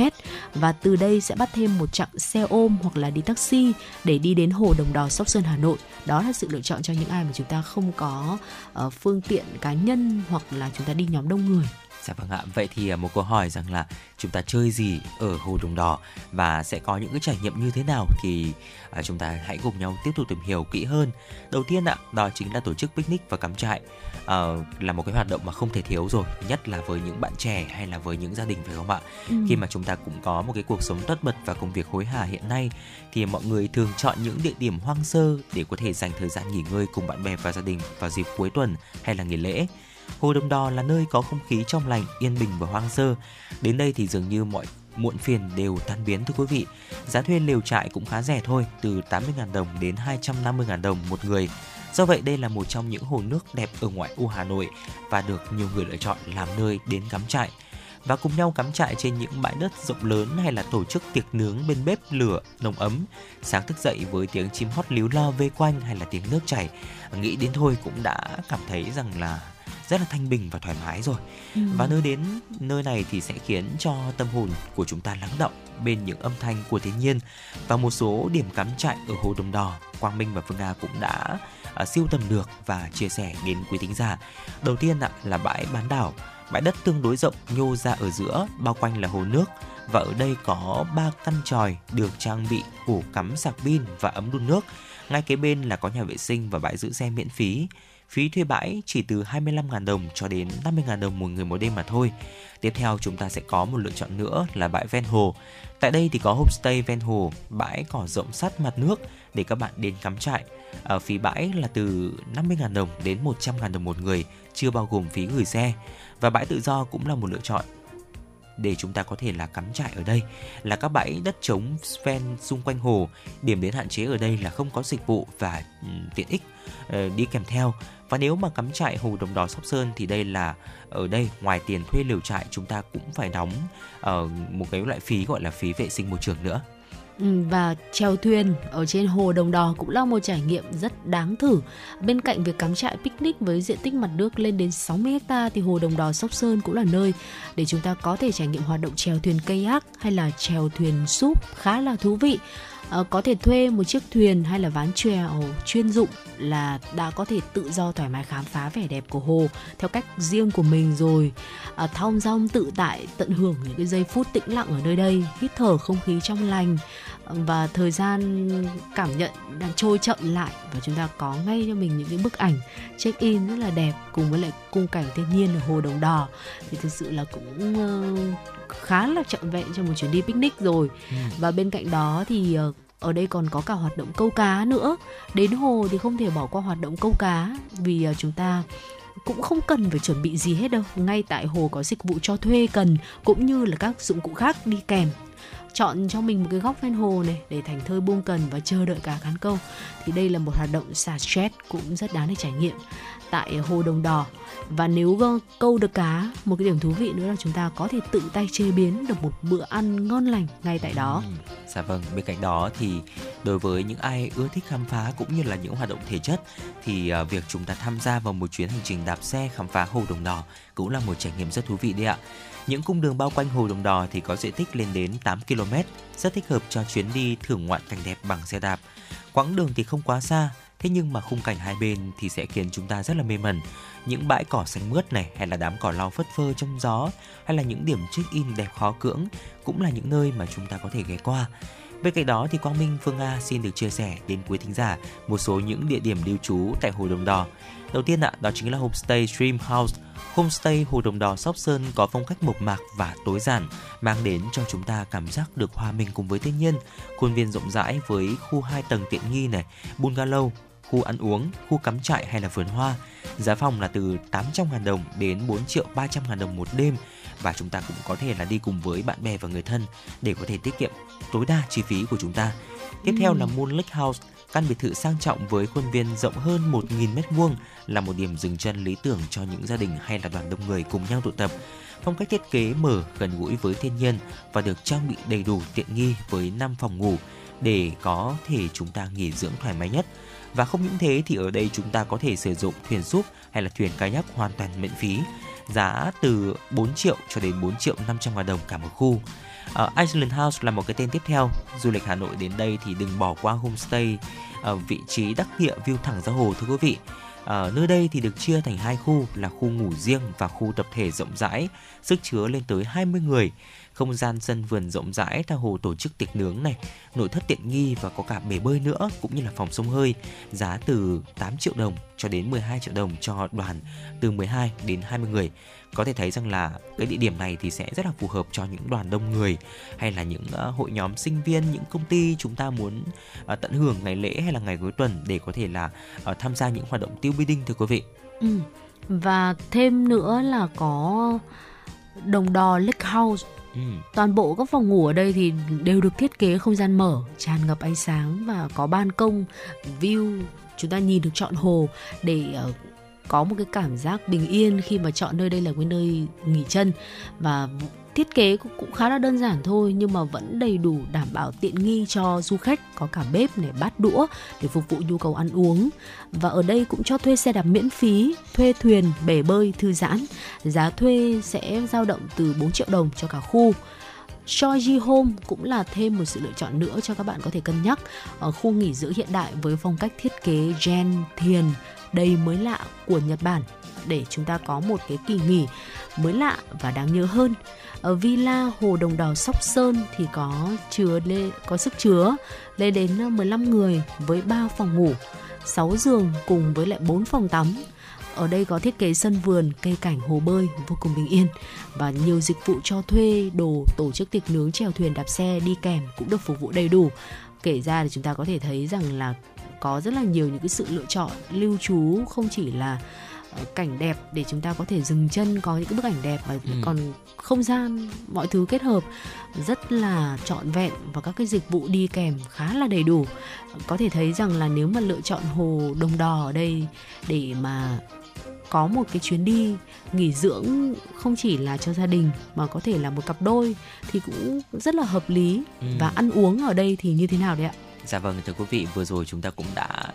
và từ đây sẽ bắt thêm một chặng xe ôm hoặc là đi taxi để đi đến hồ Đồng Đò Sóc Sơn Hà Nội. Đó là sự lựa chọn cho những ai mà chúng ta không có uh, phương tiện cá nhân hoặc là chúng ta đi nhóm đông người. Dạ vâng ạ, vậy thì à, một câu hỏi rằng là chúng ta chơi gì ở Hồ Đồng Đỏ và sẽ có những cái trải nghiệm như thế nào thì à, chúng ta hãy cùng nhau tiếp tục tìm hiểu kỹ hơn. Đầu tiên ạ, đó chính là tổ chức picnic và cắm trại à, là một cái hoạt động mà không thể thiếu rồi, nhất là với những bạn trẻ hay là với những gia đình phải không ạ? Ừ. Khi mà chúng ta cũng có một cái cuộc sống tất bật và công việc hối hả hiện nay thì mọi người thường chọn những địa điểm hoang sơ để có thể dành thời gian nghỉ ngơi cùng bạn bè và gia đình vào dịp cuối tuần hay là nghỉ lễ Hồ Đồng Đò là nơi có không khí trong lành, yên bình và hoang sơ. Đến đây thì dường như mọi muộn phiền đều tan biến thưa quý vị. Giá thuê lều trại cũng khá rẻ thôi, từ 80.000 đồng đến 250.000 đồng một người. Do vậy đây là một trong những hồ nước đẹp ở ngoại ô Hà Nội và được nhiều người lựa chọn làm nơi đến cắm trại và cùng nhau cắm trại trên những bãi đất rộng lớn hay là tổ chức tiệc nướng bên bếp lửa nồng ấm sáng thức dậy với tiếng chim hót líu lo vây quanh hay là tiếng nước chảy nghĩ đến thôi cũng đã cảm thấy rằng là rất là thanh bình và thoải mái rồi. Ừ. và nơi đến nơi này thì sẽ khiến cho tâm hồn của chúng ta lắng động bên những âm thanh của thiên nhiên và một số điểm cắm trại ở hồ Đồng Đò Quang Minh và Phương Nga cũng đã uh, siêu tầm được và chia sẻ đến quý thính giả. Đầu tiên ạ là bãi bán đảo. Bãi đất tương đối rộng nhô ra ở giữa bao quanh là hồ nước và ở đây có ba căn tròi được trang bị ổ cắm sạc pin và ấm đun nước. Ngay kế bên là có nhà vệ sinh và bãi giữ xe miễn phí Phí thuê bãi chỉ từ 25.000 đồng cho đến 50.000 đồng một người một đêm mà thôi. Tiếp theo chúng ta sẽ có một lựa chọn nữa là bãi ven hồ. Tại đây thì có homestay ven hồ, bãi cỏ rộng sát mặt nước để các bạn đến cắm trại. Ở phí bãi là từ 50.000 đồng đến 100.000 đồng một người, chưa bao gồm phí gửi xe. Và bãi tự do cũng là một lựa chọn để chúng ta có thể là cắm trại ở đây là các bãi đất trống ven xung quanh hồ điểm đến hạn chế ở đây là không có dịch vụ và ừ, tiện ích ờ, đi kèm theo và nếu mà cắm trại hồ đồng đỏ sóc sơn thì đây là ở đây ngoài tiền thuê liều trại chúng ta cũng phải đóng uh, một cái loại phí gọi là phí vệ sinh môi trường nữa ừ, và treo thuyền ở trên hồ Đồng Đò cũng là một trải nghiệm rất đáng thử. Bên cạnh việc cắm trại picnic với diện tích mặt nước lên đến 60 ha thì hồ Đồng Đò Sóc Sơn cũng là nơi để chúng ta có thể trải nghiệm hoạt động trèo thuyền kayak hay là trèo thuyền súp khá là thú vị. À, có thể thuê một chiếc thuyền hay là ván chèo chuyên dụng là đã có thể tự do thoải mái khám phá vẻ đẹp của hồ theo cách riêng của mình rồi. À, thong dong tự tại tận hưởng những cái giây phút tĩnh lặng ở nơi đây hít thở không khí trong lành và thời gian cảm nhận đang trôi chậm lại và chúng ta có ngay cho mình những cái bức ảnh check in rất là đẹp cùng với lại cung cảnh thiên nhiên ở hồ đồng đò thì thực sự là cũng uh, khá là trọn vẹn cho một chuyến đi picnic rồi. Ừ. và bên cạnh đó thì uh, ở đây còn có cả hoạt động câu cá nữa. Đến hồ thì không thể bỏ qua hoạt động câu cá vì uh, chúng ta cũng không cần phải chuẩn bị gì hết đâu. Ngay tại hồ có dịch vụ cho thuê cần cũng như là các dụng cụ khác đi kèm chọn cho mình một cái góc ven hồ này để thành thơi buông cần và chờ đợi cá cán câu thì đây là một hoạt động xả stress cũng rất đáng để trải nghiệm tại hồ Đồng Đò và nếu câu được cá một cái điểm thú vị nữa là chúng ta có thể tự tay chế biến được một bữa ăn ngon lành ngay tại đó. Ừ, dạ vâng, bên cạnh đó thì đối với những ai ưa thích khám phá cũng như là những hoạt động thể chất thì à, việc chúng ta tham gia vào một chuyến hành trình đạp xe khám phá hồ Đồng Đò cũng là một trải nghiệm rất thú vị đấy ạ. Những cung đường bao quanh hồ Đồng Đò thì có diện tích lên đến 8 km, rất thích hợp cho chuyến đi thưởng ngoạn cảnh đẹp bằng xe đạp. Quãng đường thì không quá xa, thế nhưng mà khung cảnh hai bên thì sẽ khiến chúng ta rất là mê mẩn. Những bãi cỏ xanh mướt này hay là đám cỏ lau phất phơ trong gió hay là những điểm check-in đẹp khó cưỡng cũng là những nơi mà chúng ta có thể ghé qua. Bên cạnh đó thì Quang Minh Phương Nga xin được chia sẻ đến quý thính giả một số những địa điểm lưu trú tại Hồ Đồng Đò. Đầu tiên ạ, đó chính là Homestay Dream House Homestay Hồ Đồng Đò Sóc Sơn có phong cách mộc mạc và tối giản, mang đến cho chúng ta cảm giác được hòa mình cùng với thiên nhiên. Khuôn viên rộng rãi với khu 2 tầng tiện nghi này, bungalow, khu ăn uống, khu cắm trại hay là vườn hoa. Giá phòng là từ 800.000 đồng đến 4 triệu 300.000 đồng một đêm và chúng ta cũng có thể là đi cùng với bạn bè và người thân để có thể tiết kiệm tối đa chi phí của chúng ta. Tiếp theo là Moon Lake House, căn biệt thự sang trọng với khuôn viên rộng hơn 1.000 m2 là một điểm dừng chân lý tưởng cho những gia đình hay là đoàn đông người cùng nhau tụ tập. Phong cách thiết kế mở gần gũi với thiên nhiên và được trang bị đầy đủ tiện nghi với 5 phòng ngủ, để có thể chúng ta nghỉ dưỡng thoải mái nhất. Và không những thế thì ở đây chúng ta có thể sử dụng thuyền súp hay là thuyền kayak hoàn toàn miễn phí. Giá từ 4 triệu cho đến 4 triệu 500 ngàn đồng cả một khu. Uh, Iceland House là một cái tên tiếp theo. Du lịch Hà Nội đến đây thì đừng bỏ qua homestay ở vị trí đắc địa view thẳng ra hồ thưa quý vị. Ở nơi đây thì được chia thành hai khu là khu ngủ riêng và khu tập thể rộng rãi, sức chứa lên tới 20 người không gian sân vườn rộng rãi tha hồ tổ chức tiệc nướng này, nội thất tiện nghi và có cả bể bơi nữa cũng như là phòng sông hơi, giá từ 8 triệu đồng cho đến 12 triệu đồng cho đoàn từ 12 đến 20 người. Có thể thấy rằng là cái địa điểm này thì sẽ rất là phù hợp cho những đoàn đông người hay là những uh, hội nhóm sinh viên, những công ty chúng ta muốn uh, tận hưởng ngày lễ hay là ngày cuối tuần để có thể là uh, tham gia những hoạt động tiêu building thưa quý vị. Ừ. Và thêm nữa là có đồng đò Lake House Ừ. Toàn bộ các phòng ngủ ở đây thì đều được thiết kế không gian mở, tràn ngập ánh sáng và có ban công, view chúng ta nhìn được trọn hồ để có một cái cảm giác bình yên khi mà chọn nơi đây là cái nơi nghỉ chân. Và thiết kế cũng khá là đơn giản thôi, nhưng mà vẫn đầy đủ đảm bảo tiện nghi cho du khách, có cả bếp này, bát đũa để phục vụ nhu cầu ăn uống. Và ở đây cũng cho thuê xe đạp miễn phí, thuê thuyền, bể bơi, thư giãn. Giá thuê sẽ dao động từ 4 triệu đồng cho cả khu. Shoji Home cũng là thêm một sự lựa chọn nữa cho các bạn có thể cân nhắc. Ở khu nghỉ dưỡng hiện đại với phong cách thiết kế gen thiền đầy mới lạ của Nhật Bản để chúng ta có một cái kỳ nghỉ mới lạ và đáng nhớ hơn. Ở Villa Hồ Đồng Đỏ Sóc Sơn thì có chứa lên có sức chứa lên đến 15 người với 3 phòng ngủ, 6 giường cùng với lại 4 phòng tắm. Ở đây có thiết kế sân vườn, cây cảnh, hồ bơi vô cùng bình yên và nhiều dịch vụ cho thuê, đồ, tổ chức tiệc nướng, chèo thuyền, đạp xe đi kèm cũng được phục vụ đầy đủ. Kể ra thì chúng ta có thể thấy rằng là có rất là nhiều những cái sự lựa chọn lưu trú không chỉ là Ờ, cảnh đẹp để chúng ta có thể dừng chân có những cái bức ảnh đẹp và ừ. còn không gian mọi thứ kết hợp rất là trọn vẹn và các cái dịch vụ đi kèm khá là đầy đủ có thể thấy rằng là nếu mà lựa chọn hồ đồng đò ở đây để mà có một cái chuyến đi nghỉ dưỡng không chỉ là cho gia đình mà có thể là một cặp đôi thì cũng rất là hợp lý ừ. và ăn uống ở đây thì như thế nào đấy ạ? Dạ vâng thưa quý vị vừa rồi chúng ta cũng đã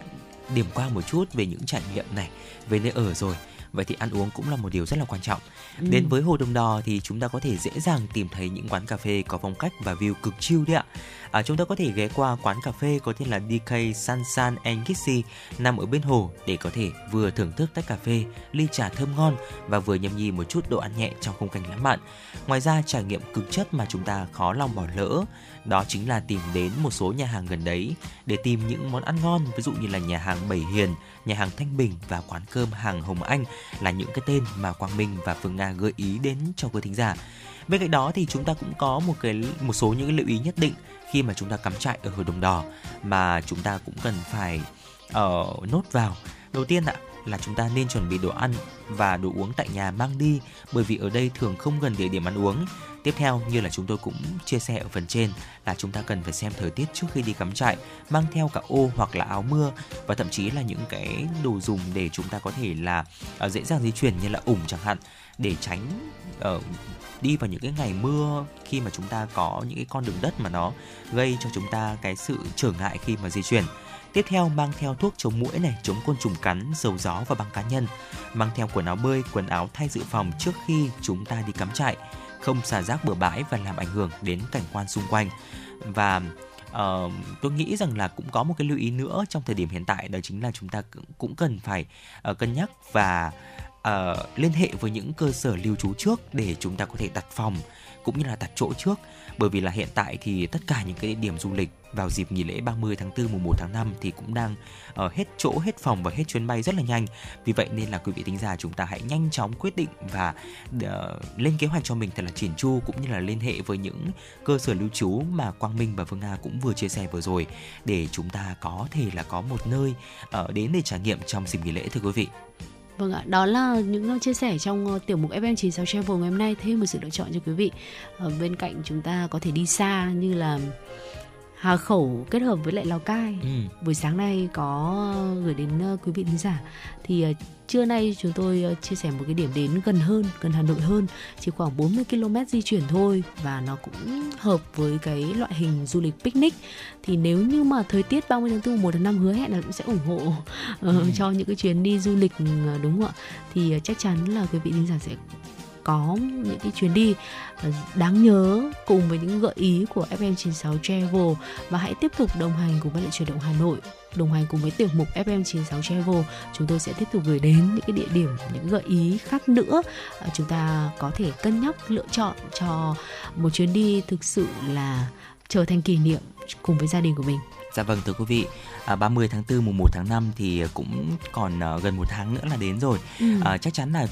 điểm qua một chút về những trải nghiệm này về nơi ở rồi vậy thì ăn uống cũng là một điều rất là quan trọng. Ừ. Đến với Hồ Đồng Đò thì chúng ta có thể dễ dàng tìm thấy những quán cà phê có phong cách và view cực chill đấy ạ. À, chúng ta có thể ghé qua quán cà phê có tên là DK Sansan and Kissy nằm ở bên hồ để có thể vừa thưởng thức tách cà phê, ly trà thơm ngon và vừa nhâm nhi một chút đồ ăn nhẹ trong khung cảnh lãng mạn. Ngoài ra trải nghiệm cực chất mà chúng ta khó lòng bỏ lỡ đó chính là tìm đến một số nhà hàng gần đấy để tìm những món ăn ngon ví dụ như là nhà hàng Bảy Hiền, nhà hàng Thanh Bình và quán cơm hàng Hồng Anh là những cái tên mà Quang Minh và Phương Nga gợi ý đến cho quý thính giả. Bên cạnh đó thì chúng ta cũng có một cái một số những cái lưu ý nhất định khi mà chúng ta cắm trại ở Hồ Đồng Đỏ mà chúng ta cũng cần phải uh, nốt vào. Đầu tiên ạ là chúng ta nên chuẩn bị đồ ăn và đồ uống tại nhà mang đi bởi vì ở đây thường không gần địa điểm ăn uống Tiếp theo như là chúng tôi cũng chia sẻ ở phần trên là chúng ta cần phải xem thời tiết trước khi đi cắm trại, mang theo cả ô hoặc là áo mưa và thậm chí là những cái đồ dùng để chúng ta có thể là uh, dễ dàng di chuyển như là ủng chẳng hạn để tránh uh, đi vào những cái ngày mưa khi mà chúng ta có những cái con đường đất mà nó gây cho chúng ta cái sự trở ngại khi mà di chuyển. Tiếp theo mang theo thuốc chống muỗi này, chống côn trùng cắn, dầu gió và băng cá nhân. Mang theo quần áo bơi, quần áo thay dự phòng trước khi chúng ta đi cắm trại không xả rác bừa bãi và làm ảnh hưởng đến cảnh quan xung quanh. Và uh, tôi nghĩ rằng là cũng có một cái lưu ý nữa trong thời điểm hiện tại đó chính là chúng ta cũng cần phải uh, cân nhắc và uh, liên hệ với những cơ sở lưu trú trước để chúng ta có thể đặt phòng cũng như là đặt chỗ trước bởi vì là hiện tại thì tất cả những cái điểm du lịch vào dịp nghỉ lễ 30 tháng 4 mùng 1 tháng 5 thì cũng đang ở hết chỗ, hết phòng và hết chuyến bay rất là nhanh. Vì vậy nên là quý vị tính giả chúng ta hãy nhanh chóng quyết định và uh, lên kế hoạch cho mình thật là chỉn chu cũng như là liên hệ với những cơ sở lưu trú mà Quang Minh và Phương Nga cũng vừa chia sẻ vừa rồi để chúng ta có thể là có một nơi uh, đến để trải nghiệm trong dịp nghỉ lễ thưa quý vị. Vâng ạ, đó là những chia sẻ trong tiểu mục FM96 Travel ngày hôm nay thêm một sự lựa chọn cho quý vị. Ở bên cạnh chúng ta có thể đi xa như là Hà Khẩu kết hợp với lại Lào Cai. Ừ. Buổi sáng nay có gửi đến ờ, quý vị thính giả thì ờ, trưa nay chúng tôi ờ, chia sẻ một cái điểm đến gần hơn, gần Hà Nội hơn, chỉ khoảng 40 km di chuyển thôi và nó cũng hợp với cái loại hình du lịch picnic. Thì nếu như mà thời tiết 30 tháng 4 1 tháng 5 hứa hẹn là cũng sẽ ủng hộ ờ, cho những cái chuyến đi du lịch ờ, đúng không ạ? Thì chắc chắn là quý vị thính giả sẽ có những cái chuyến đi ờ, đáng nhớ cùng với những gợi ý của FM96 Travel. Và hãy tiếp tục đồng hành cùng với lại chuyển động Hà Nội đồng hành cùng với tiểu mục FM96 Travel. Chúng tôi sẽ tiếp tục gửi đến những cái địa điểm những gợi ý khác nữa ờ, chúng ta có thể cân nhắc lựa chọn cho một chuyến đi thực sự là trở thành kỷ niệm cùng với gia đình của mình. Dạ vâng thưa quý vị, à, 30 tháng 4 mùng 1 tháng 5 thì cũng còn à, gần một tháng nữa là đến rồi. Ừ. À, chắc chắn là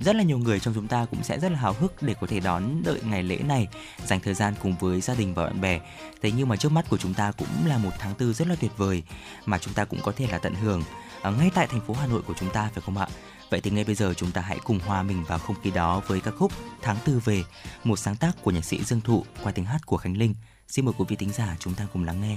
rất là nhiều người trong chúng ta cũng sẽ rất là háo hức để có thể đón đợi ngày lễ này, dành thời gian cùng với gia đình và bạn bè. Thế nhưng mà trước mắt của chúng ta cũng là một tháng tư rất là tuyệt vời mà chúng ta cũng có thể là tận hưởng à, ngay tại thành phố Hà Nội của chúng ta phải không ạ? Vậy thì ngay bây giờ chúng ta hãy cùng hòa mình vào không khí đó với ca khúc Tháng Tư Về, một sáng tác của nhạc sĩ Dương Thụ qua tiếng hát của Khánh Linh. Xin mời quý vị thính giả chúng ta cùng lắng nghe.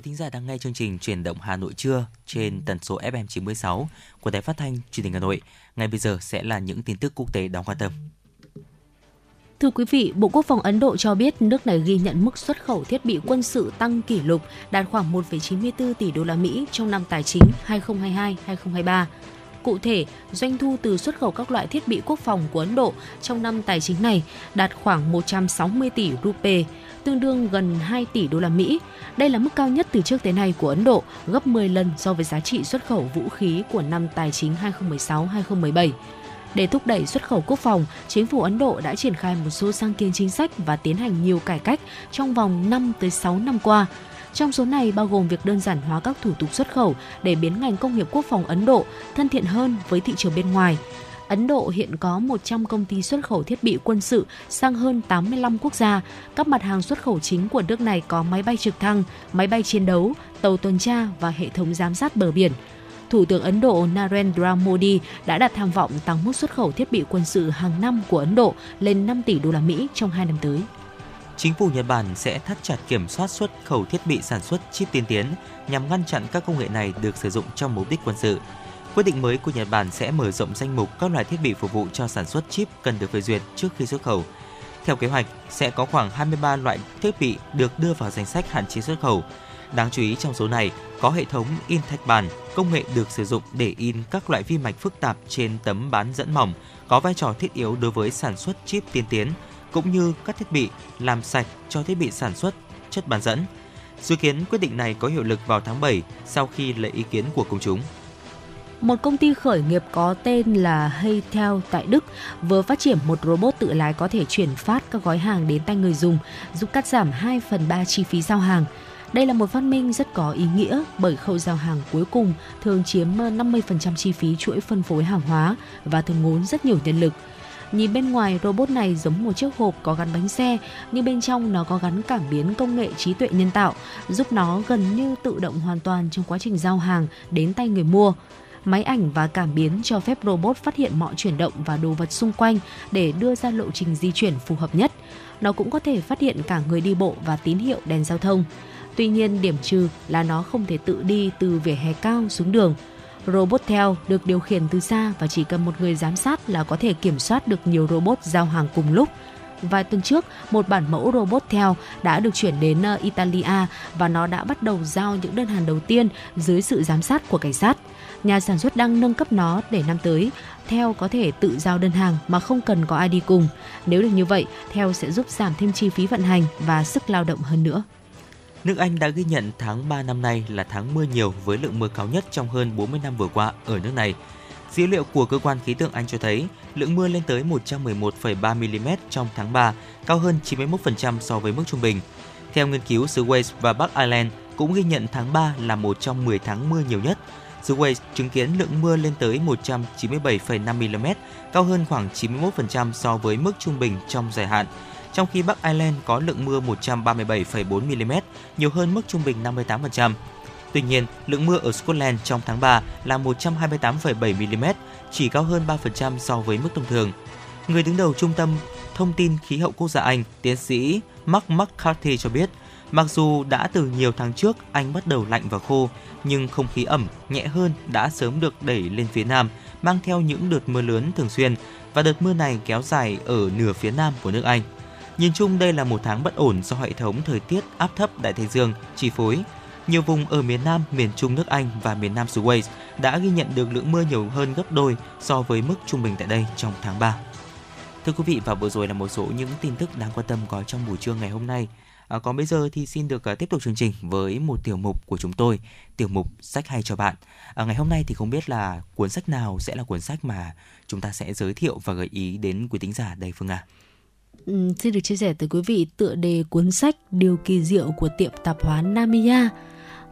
Quý thính giả đang nghe chương trình Truyền động Hà Nội trưa trên tần số FM 96 của Đài Phát thanh Truyền hình Hà Nội. Ngay bây giờ sẽ là những tin tức quốc tế đáng quan tâm. Thưa quý vị, Bộ Quốc phòng Ấn Độ cho biết nước này ghi nhận mức xuất khẩu thiết bị quân sự tăng kỷ lục đạt khoảng 1,94 tỷ đô la Mỹ trong năm tài chính 2022-2023. Cụ thể, doanh thu từ xuất khẩu các loại thiết bị quốc phòng của Ấn Độ trong năm tài chính này đạt khoảng 160 tỷ rupee, tương đương gần 2 tỷ đô la Mỹ. Đây là mức cao nhất từ trước tới nay của Ấn Độ, gấp 10 lần so với giá trị xuất khẩu vũ khí của năm tài chính 2016-2017. Để thúc đẩy xuất khẩu quốc phòng, chính phủ Ấn Độ đã triển khai một số sáng kiến chính sách và tiến hành nhiều cải cách trong vòng 5 tới 6 năm qua. Trong số này bao gồm việc đơn giản hóa các thủ tục xuất khẩu để biến ngành công nghiệp quốc phòng Ấn Độ thân thiện hơn với thị trường bên ngoài. Ấn Độ hiện có 100 công ty xuất khẩu thiết bị quân sự sang hơn 85 quốc gia. Các mặt hàng xuất khẩu chính của nước này có máy bay trực thăng, máy bay chiến đấu, tàu tuần tra và hệ thống giám sát bờ biển. Thủ tướng Ấn Độ Narendra Modi đã đặt tham vọng tăng mức xuất khẩu thiết bị quân sự hàng năm của Ấn Độ lên 5 tỷ đô la Mỹ trong 2 năm tới. Chính phủ Nhật Bản sẽ thắt chặt kiểm soát xuất khẩu thiết bị sản xuất chip tiên tiến nhằm ngăn chặn các công nghệ này được sử dụng trong mục đích quân sự. Quyết định mới của Nhật Bản sẽ mở rộng danh mục các loại thiết bị phục vụ cho sản xuất chip cần được phê duyệt trước khi xuất khẩu. Theo kế hoạch, sẽ có khoảng 23 loại thiết bị được đưa vào danh sách hạn chế xuất khẩu. Đáng chú ý trong số này có hệ thống in thạch bản, công nghệ được sử dụng để in các loại vi mạch phức tạp trên tấm bán dẫn mỏng, có vai trò thiết yếu đối với sản xuất chip tiên tiến, cũng như các thiết bị làm sạch cho thiết bị sản xuất chất bán dẫn. Dự kiến quyết định này có hiệu lực vào tháng 7 sau khi lấy ý kiến của công chúng. Một công ty khởi nghiệp có tên là Heytel tại Đức vừa phát triển một robot tự lái có thể chuyển phát các gói hàng đến tay người dùng, giúp cắt giảm 2 phần 3 chi phí giao hàng. Đây là một phát minh rất có ý nghĩa bởi khâu giao hàng cuối cùng thường chiếm 50% chi phí chuỗi phân phối hàng hóa và thường ngốn rất nhiều nhân lực. Nhìn bên ngoài, robot này giống một chiếc hộp có gắn bánh xe, nhưng bên trong nó có gắn cảm biến công nghệ trí tuệ nhân tạo, giúp nó gần như tự động hoàn toàn trong quá trình giao hàng đến tay người mua. Máy ảnh và cảm biến cho phép robot phát hiện mọi chuyển động và đồ vật xung quanh để đưa ra lộ trình di chuyển phù hợp nhất. Nó cũng có thể phát hiện cả người đi bộ và tín hiệu đèn giao thông. Tuy nhiên, điểm trừ là nó không thể tự đi từ vỉa hè cao xuống đường. Robot theo được điều khiển từ xa và chỉ cần một người giám sát là có thể kiểm soát được nhiều robot giao hàng cùng lúc. Vài tuần trước, một bản mẫu robot theo đã được chuyển đến ờ, Italia và nó đã bắt đầu giao những đơn hàng đầu tiên dưới sự giám sát của cảnh sát. Nhà sản xuất đang nâng cấp nó để năm tới, theo có thể tự giao đơn hàng mà không cần có ai đi cùng. Nếu được như vậy, theo sẽ giúp giảm thêm chi phí vận hành và sức lao động hơn nữa. Nước Anh đã ghi nhận tháng 3 năm nay là tháng mưa nhiều với lượng mưa cao nhất trong hơn 40 năm vừa qua ở nước này. Dữ liệu của cơ quan khí tượng Anh cho thấy lượng mưa lên tới 111,3 mm trong tháng 3, cao hơn 91% so với mức trung bình. Theo nghiên cứu, xứ Wales và Bắc Ireland cũng ghi nhận tháng 3 là một trong 10 tháng mưa nhiều nhất. Xứ Wales chứng kiến lượng mưa lên tới 197,5 mm, cao hơn khoảng 91% so với mức trung bình trong dài hạn trong khi Bắc Ireland có lượng mưa 137,4 mm, nhiều hơn mức trung bình 58%. Tuy nhiên, lượng mưa ở Scotland trong tháng 3 là 128,7 mm, chỉ cao hơn 3% so với mức thông thường. Người đứng đầu Trung tâm Thông tin Khí hậu Quốc gia Anh, tiến sĩ Mark McCarthy cho biết, mặc dù đã từ nhiều tháng trước Anh bắt đầu lạnh và khô, nhưng không khí ẩm, nhẹ hơn đã sớm được đẩy lên phía Nam, mang theo những đợt mưa lớn thường xuyên, và đợt mưa này kéo dài ở nửa phía Nam của nước Anh. Nhìn chung đây là một tháng bất ổn do hệ thống thời tiết áp thấp Đại Tây Dương chi phối. Nhiều vùng ở miền Nam, miền Trung nước Anh và miền Nam xứ Wales đã ghi nhận được lượng mưa nhiều hơn gấp đôi so với mức trung bình tại đây trong tháng 3. Thưa quý vị và vừa rồi là một số những tin tức đáng quan tâm có trong buổi trưa ngày hôm nay. À, còn bây giờ thì xin được uh, tiếp tục chương trình với một tiểu mục của chúng tôi, tiểu mục sách hay cho bạn. À, ngày hôm nay thì không biết là cuốn sách nào sẽ là cuốn sách mà chúng ta sẽ giới thiệu và gợi ý đến quý tính giả đây Phương à. Ừ, xin được chia sẻ tới quý vị tựa đề cuốn sách Điều kỳ diệu của tiệm tạp hóa Namiya.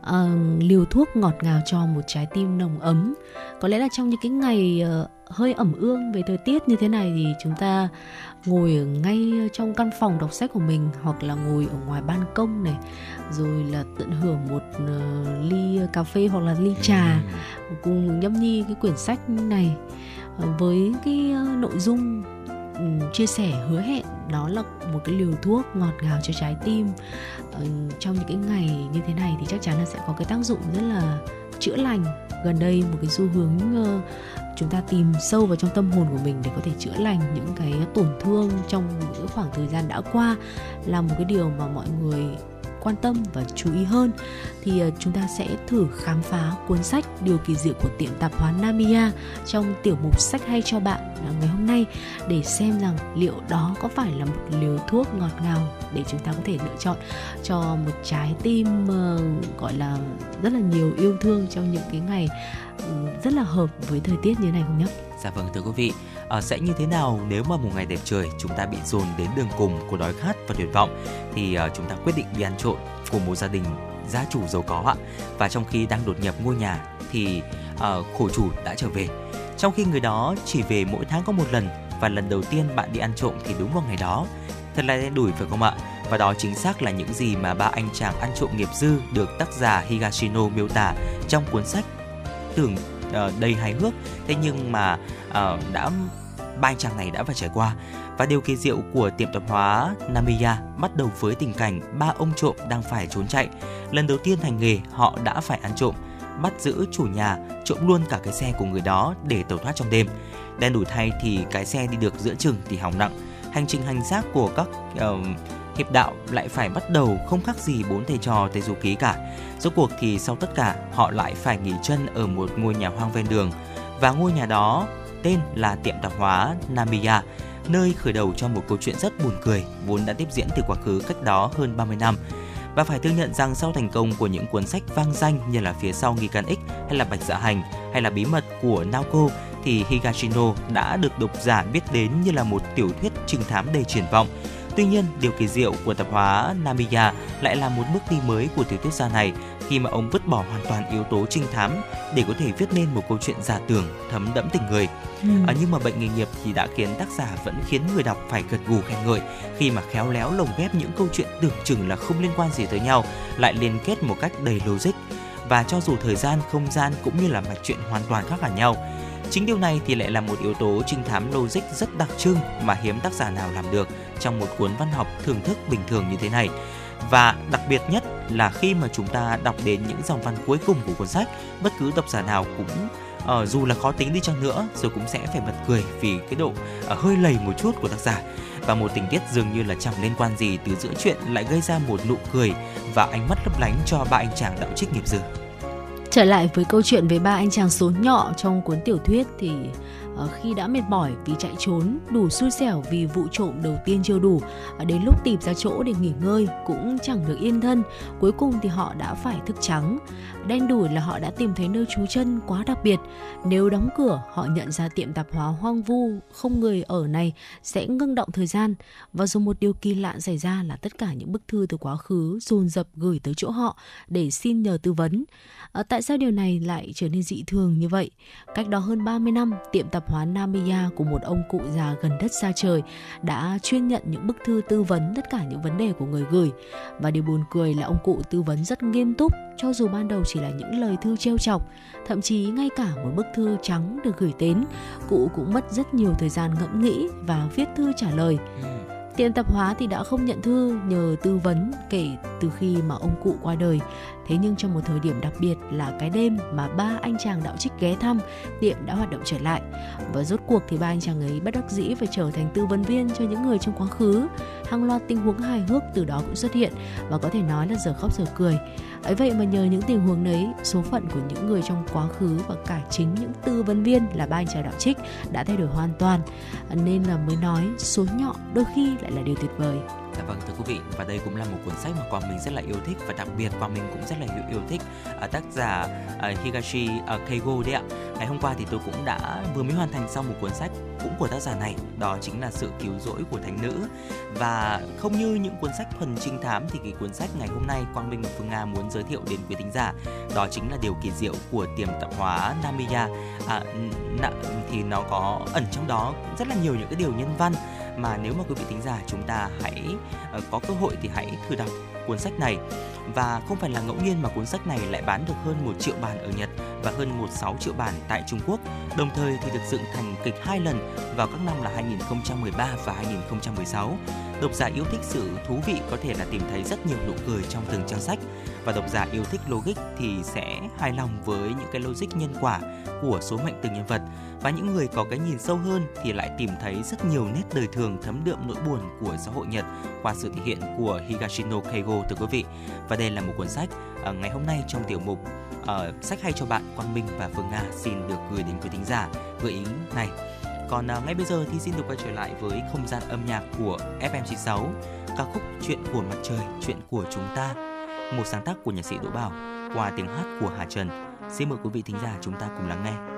À, liều thuốc ngọt ngào cho một trái tim nồng ấm có lẽ là trong những cái ngày uh, hơi ẩm ương về thời tiết như thế này thì chúng ta ngồi ở ngay trong căn phòng đọc sách của mình hoặc là ngồi ở ngoài ban công này rồi là tận hưởng một uh, ly cà phê hoặc là ly trà cùng nhâm nhi cái quyển sách này uh, với cái uh, nội dung chia sẻ hứa hẹn đó là một cái liều thuốc ngọt ngào cho trái tim. Uh, trong những cái ngày như thế này thì chắc chắn là sẽ có cái tác dụng rất là chữa lành. Gần đây một cái xu hướng uh, chúng ta tìm sâu vào trong tâm hồn của mình để có thể chữa lành những cái tổn thương trong những khoảng thời gian đã qua là một cái điều mà mọi người quan tâm và chú ý hơn, thì ờ, chúng ta sẽ thử khám phá cuốn sách Điều kỳ diệu của tiệm tạp hóa Namia trong tiểu mục sách hay cho bạn à, ngày hôm nay, để xem rằng liệu đó có phải là một liều thuốc ngọt ngào để chúng ta có thể lựa chọn cho một trái tim ờ, gọi là rất là nhiều yêu thương trong những cái ngày ừ, rất là hợp với thời tiết như này không nhé? Dạ vâng thưa quý vị, à, sẽ như thế nào nếu mà một ngày đẹp trời chúng ta bị dồn đến đường cùng của đói khát và tuyệt vọng? Thì à, chúng ta quyết định đi ăn trộm của một gia đình gia chủ giàu có ạ. Và trong khi đang đột nhập ngôi nhà thì à, khổ chủ đã trở về. Trong khi người đó chỉ về mỗi tháng có một lần và lần đầu tiên bạn đi ăn trộm thì đúng vào ngày đó. Thật là đen đủi phải không ạ? Và đó chính xác là những gì mà ba anh chàng ăn trộm nghiệp dư được tác giả Higashino miêu tả trong cuốn sách tưởng Ờ, đầy hài hước thế nhưng mà ờ, đã ba anh chàng này đã phải trải qua và điều kỳ diệu của tiệm tạp hóa Namiya bắt đầu với tình cảnh ba ông trộm đang phải trốn chạy. Lần đầu tiên hành nghề, họ đã phải ăn trộm, bắt giữ chủ nhà, trộm luôn cả cái xe của người đó để tẩu thoát trong đêm. Đen đủ thay thì cái xe đi được giữa chừng thì hỏng nặng. Hành trình hành xác của các uh, hiệp đạo lại phải bắt đầu không khác gì bốn thầy trò thầy Du Ký cả. Rốt cuộc thì sau tất cả, họ lại phải nghỉ chân ở một ngôi nhà hoang ven đường. Và ngôi nhà đó tên là tiệm tạp hóa Namiya, nơi khởi đầu cho một câu chuyện rất buồn cười vốn đã tiếp diễn từ quá khứ cách đó hơn 30 năm. Và phải thừa nhận rằng sau thành công của những cuốn sách vang danh như là Phía sau nghi can X hay là Bạch Dạ Hành hay là Bí mật của Naoko thì Higashino đã được độc giả biết đến như là một tiểu thuyết trinh thám đầy triển vọng. Tuy nhiên, điều kỳ diệu của tập hóa Namiya lại là một bước đi mới của tiểu thuyết gia này khi mà ông vứt bỏ hoàn toàn yếu tố trinh thám để có thể viết nên một câu chuyện giả tưởng thấm đẫm tình người. Ừ. À, nhưng mà bệnh nghề nghiệp thì đã khiến tác giả vẫn khiến người đọc phải gật gù khen ngợi khi mà khéo léo lồng ghép những câu chuyện tưởng chừng là không liên quan gì tới nhau lại liên kết một cách đầy logic và cho dù thời gian, không gian cũng như là mạch chuyện hoàn toàn khác hẳn nhau. Chính điều này thì lại là một yếu tố trinh thám logic rất đặc trưng mà hiếm tác giả nào làm được trong một cuốn văn học thưởng thức bình thường như thế này. Và đặc biệt nhất là khi mà chúng ta đọc đến những dòng văn cuối cùng của cuốn sách, bất cứ độc giả nào cũng uh, dù là khó tính đi chăng nữa rồi cũng sẽ phải bật cười vì cái độ uh, hơi lầy một chút của tác giả và một tình tiết dường như là chẳng liên quan gì từ giữa chuyện lại gây ra một nụ cười và ánh mắt lấp lánh cho ba anh chàng đạo trích nghiệp dư. Trở lại với câu chuyện về ba anh chàng số nhọ trong cuốn tiểu thuyết thì Ờ, khi đã mệt mỏi vì chạy trốn, đủ xui xẻo vì vụ trộm đầu tiên chưa đủ, à, đến lúc tìm ra chỗ để nghỉ ngơi cũng chẳng được yên thân, cuối cùng thì họ đã phải thức trắng. Đen đủi là họ đã tìm thấy nơi trú chân quá đặc biệt. Nếu đóng cửa, họ nhận ra tiệm tạp hóa hoang vu, không người ở này sẽ ngưng động thời gian. Và rồi một điều kỳ lạ xảy ra là tất cả những bức thư từ quá khứ dồn dập gửi tới chỗ họ để xin nhờ tư vấn. À, tại sao điều này lại trở nên dị thường như vậy? Cách đó hơn 30 năm, tiệm tạp hóa Namiya của một ông cụ già gần đất xa trời đã chuyên nhận những bức thư tư vấn tất cả những vấn đề của người gửi. Và điều buồn cười là ông cụ tư vấn rất nghiêm túc cho dù ban đầu chỉ là những lời thư trêu chọc, thậm chí ngay cả một bức thư trắng được gửi đến, cụ cũng mất rất nhiều thời gian ngẫm nghĩ và viết thư trả lời. Ừ. Tiệm tạp hóa thì đã không nhận thư nhờ tư vấn kể từ khi mà ông cụ qua đời. Thế nhưng trong một thời điểm đặc biệt là cái đêm mà ba anh chàng đạo trích ghé thăm, tiệm đã hoạt động trở lại. Và rốt cuộc thì ba anh chàng ấy bất đắc dĩ phải trở thành tư vấn viên cho những người trong quá khứ. Hàng loạt tình huống hài hước từ đó cũng xuất hiện và có thể nói là giờ khóc giờ cười. ấy vậy mà nhờ những tình huống đấy, số phận của những người trong quá khứ và cả chính những tư vấn viên là ba anh chàng đạo trích đã thay đổi hoàn toàn. Nên là mới nói số nhọ đôi khi lại lại là điều tuyệt vời Dạ vâng thưa quý vị và đây cũng là một cuốn sách mà Quang Minh rất là yêu thích và đặc biệt Quang Minh cũng rất là yêu, yêu thích à, tác giả à, Higashi à, Keigo đấy ạ. Ngày hôm qua thì tôi cũng đã vừa mới hoàn thành xong một cuốn sách cũng của tác giả này đó chính là sự cứu rỗi của thánh nữ. Và không như những cuốn sách thuần trinh thám thì cái cuốn sách ngày hôm nay Quang Minh và Phương Nga muốn giới thiệu đến quý thính giả đó chính là điều kỳ diệu của tiềm tạo hóa Namiya. À, thì nó có ẩn trong đó rất là nhiều những cái điều nhân văn mà nếu mà quý vị thính giả chúng ta hãy uh, có cơ hội thì hãy thử đọc cuốn sách này và không phải là ngẫu nhiên mà cuốn sách này lại bán được hơn 1 triệu bản ở Nhật và hơn 16 triệu bản tại Trung Quốc. Đồng thời thì được dựng thành kịch hai lần vào các năm là 2013 và 2016. Độc giả yêu thích sự thú vị có thể là tìm thấy rất nhiều nụ cười trong từng trang sách và độc giả yêu thích logic thì sẽ hài lòng với những cái logic nhân quả của số mệnh từng nhân vật và những người có cái nhìn sâu hơn thì lại tìm thấy rất nhiều nét đời thường thấm đượm nỗi buồn của xã hội Nhật qua sự thể hiện của Higashino Keigo thưa quý vị. Và đây là một cuốn sách uh, ngày hôm nay trong tiểu mục uh, sách hay cho bạn Quang Minh và Phương Nga xin được gửi đến quý thính giả gợi ý này. Còn uh, ngay bây giờ thì xin được quay trở lại với không gian âm nhạc của FM96 ca khúc Chuyện của mặt trời, chuyện của chúng ta một sáng tác của nhạc sĩ Đỗ Bảo qua tiếng hát của Hà Trần. Xin mời quý vị thính giả chúng ta cùng lắng nghe.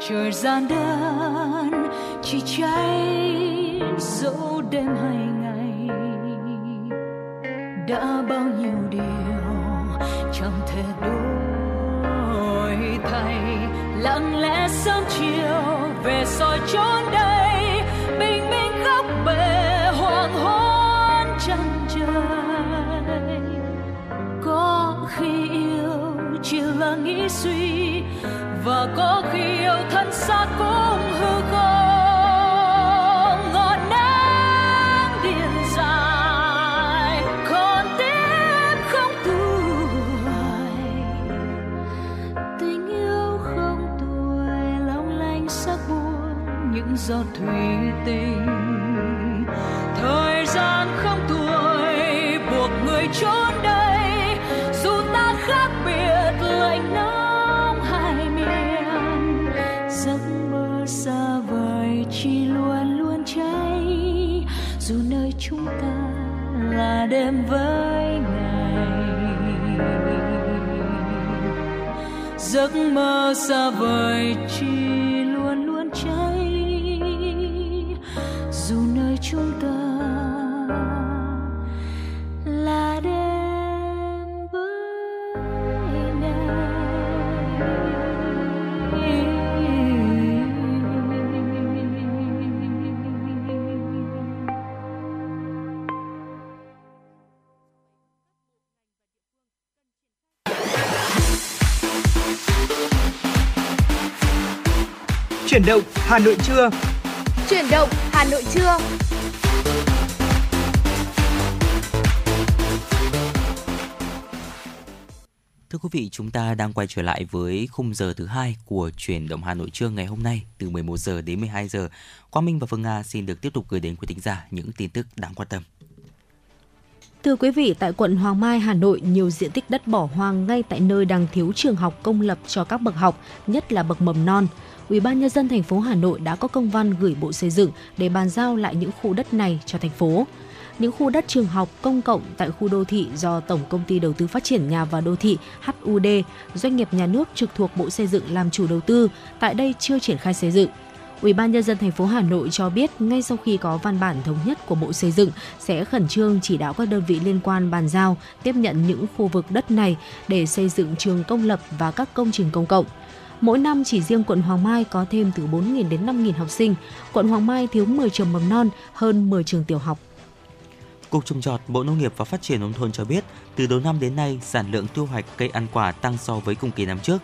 Trời gian đơn chỉ tránh giấu đêm hay ngày. Đã bao nhiêu điều chẳng thể đổi thay. Lặng lẽ sớm chiều về soi chốn đây, bình minh góc bể hoàng hôn chân trời. Có khi yêu chỉ là nghĩ suy và có khi yêu thân xác cũng hư không. Ngọn nắng điện dài, còn tiếp không tuổi tình yêu không tuổi, long lanh sắc buồn, những giọt thủy tình giấc mơ xa vời Hà Nội trưa. Chuyển động Hà Nội trưa. Thưa quý vị, chúng ta đang quay trở lại với khung giờ thứ hai của chuyển động Hà Nội trưa ngày hôm nay từ 11 giờ đến 12 giờ. Quang Minh và Phương Nga xin được tiếp tục gửi đến quý thính giả những tin tức đáng quan tâm. Thưa quý vị, tại quận Hoàng Mai, Hà Nội, nhiều diện tích đất bỏ hoang ngay tại nơi đang thiếu trường học công lập cho các bậc học, nhất là bậc mầm non. Ủy ban nhân dân thành phố Hà Nội đã có công văn gửi Bộ Xây dựng để bàn giao lại những khu đất này cho thành phố. Những khu đất trường học công cộng tại khu đô thị do Tổng công ty Đầu tư Phát triển Nhà và Đô thị HUD, doanh nghiệp nhà nước trực thuộc Bộ Xây dựng làm chủ đầu tư, tại đây chưa triển khai xây dựng. Ủy ban nhân dân thành phố Hà Nội cho biết ngay sau khi có văn bản thống nhất của Bộ Xây dựng sẽ khẩn trương chỉ đạo các đơn vị liên quan bàn giao tiếp nhận những khu vực đất này để xây dựng trường công lập và các công trình công cộng. Mỗi năm chỉ riêng quận Hoàng Mai có thêm từ 4.000 đến 5.000 học sinh. Quận Hoàng Mai thiếu 10 trường mầm non, hơn 10 trường tiểu học. Cục trồng trọt Bộ Nông nghiệp và Phát triển nông thôn cho biết, từ đầu năm đến nay, sản lượng thu hoạch cây ăn quả tăng so với cùng kỳ năm trước.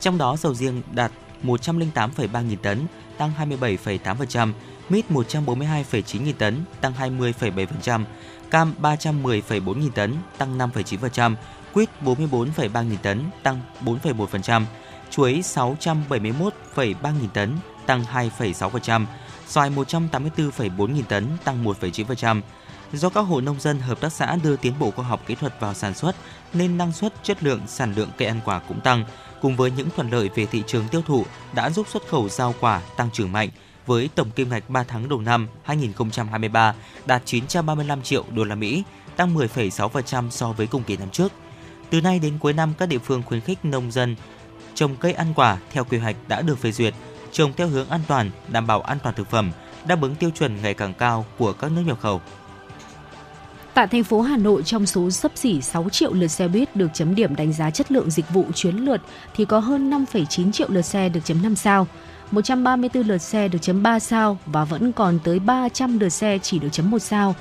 Trong đó, sầu riêng đạt 108,3 nghìn tấn, tăng 27,8%, mít 142,9 nghìn tấn, tăng 20,7%, cam 310,4 nghìn tấn, tăng 5,9%, quýt 44,3 nghìn tấn, tăng 4,1%, chuối 671,3 nghìn tấn, tăng 2,6%, xoài 184,4 nghìn tấn, tăng 1,9%. Do các hộ nông dân hợp tác xã đưa tiến bộ khoa học kỹ thuật vào sản xuất nên năng suất, chất lượng, sản lượng cây ăn quả cũng tăng, cùng với những thuận lợi về thị trường tiêu thụ đã giúp xuất khẩu rau quả tăng trưởng mạnh với tổng kim ngạch 3 tháng đầu năm 2023 đạt 935 triệu đô la Mỹ, tăng 10,6% so với cùng kỳ năm trước. Từ nay đến cuối năm, các địa phương khuyến khích nông dân trồng cây ăn quả theo quy hoạch đã được phê duyệt, trồng theo hướng an toàn, đảm bảo an toàn thực phẩm, đáp ứng tiêu chuẩn ngày càng cao của các nước nhập khẩu. Tại thành phố Hà Nội, trong số sấp xỉ 6 triệu lượt xe buýt được chấm điểm đánh giá chất lượng dịch vụ chuyến lượt thì có hơn 5,9 triệu lượt xe được chấm 5 sao, 134 lượt xe được chấm 3 sao và vẫn còn tới 300 lượt xe chỉ được chấm 1 sao.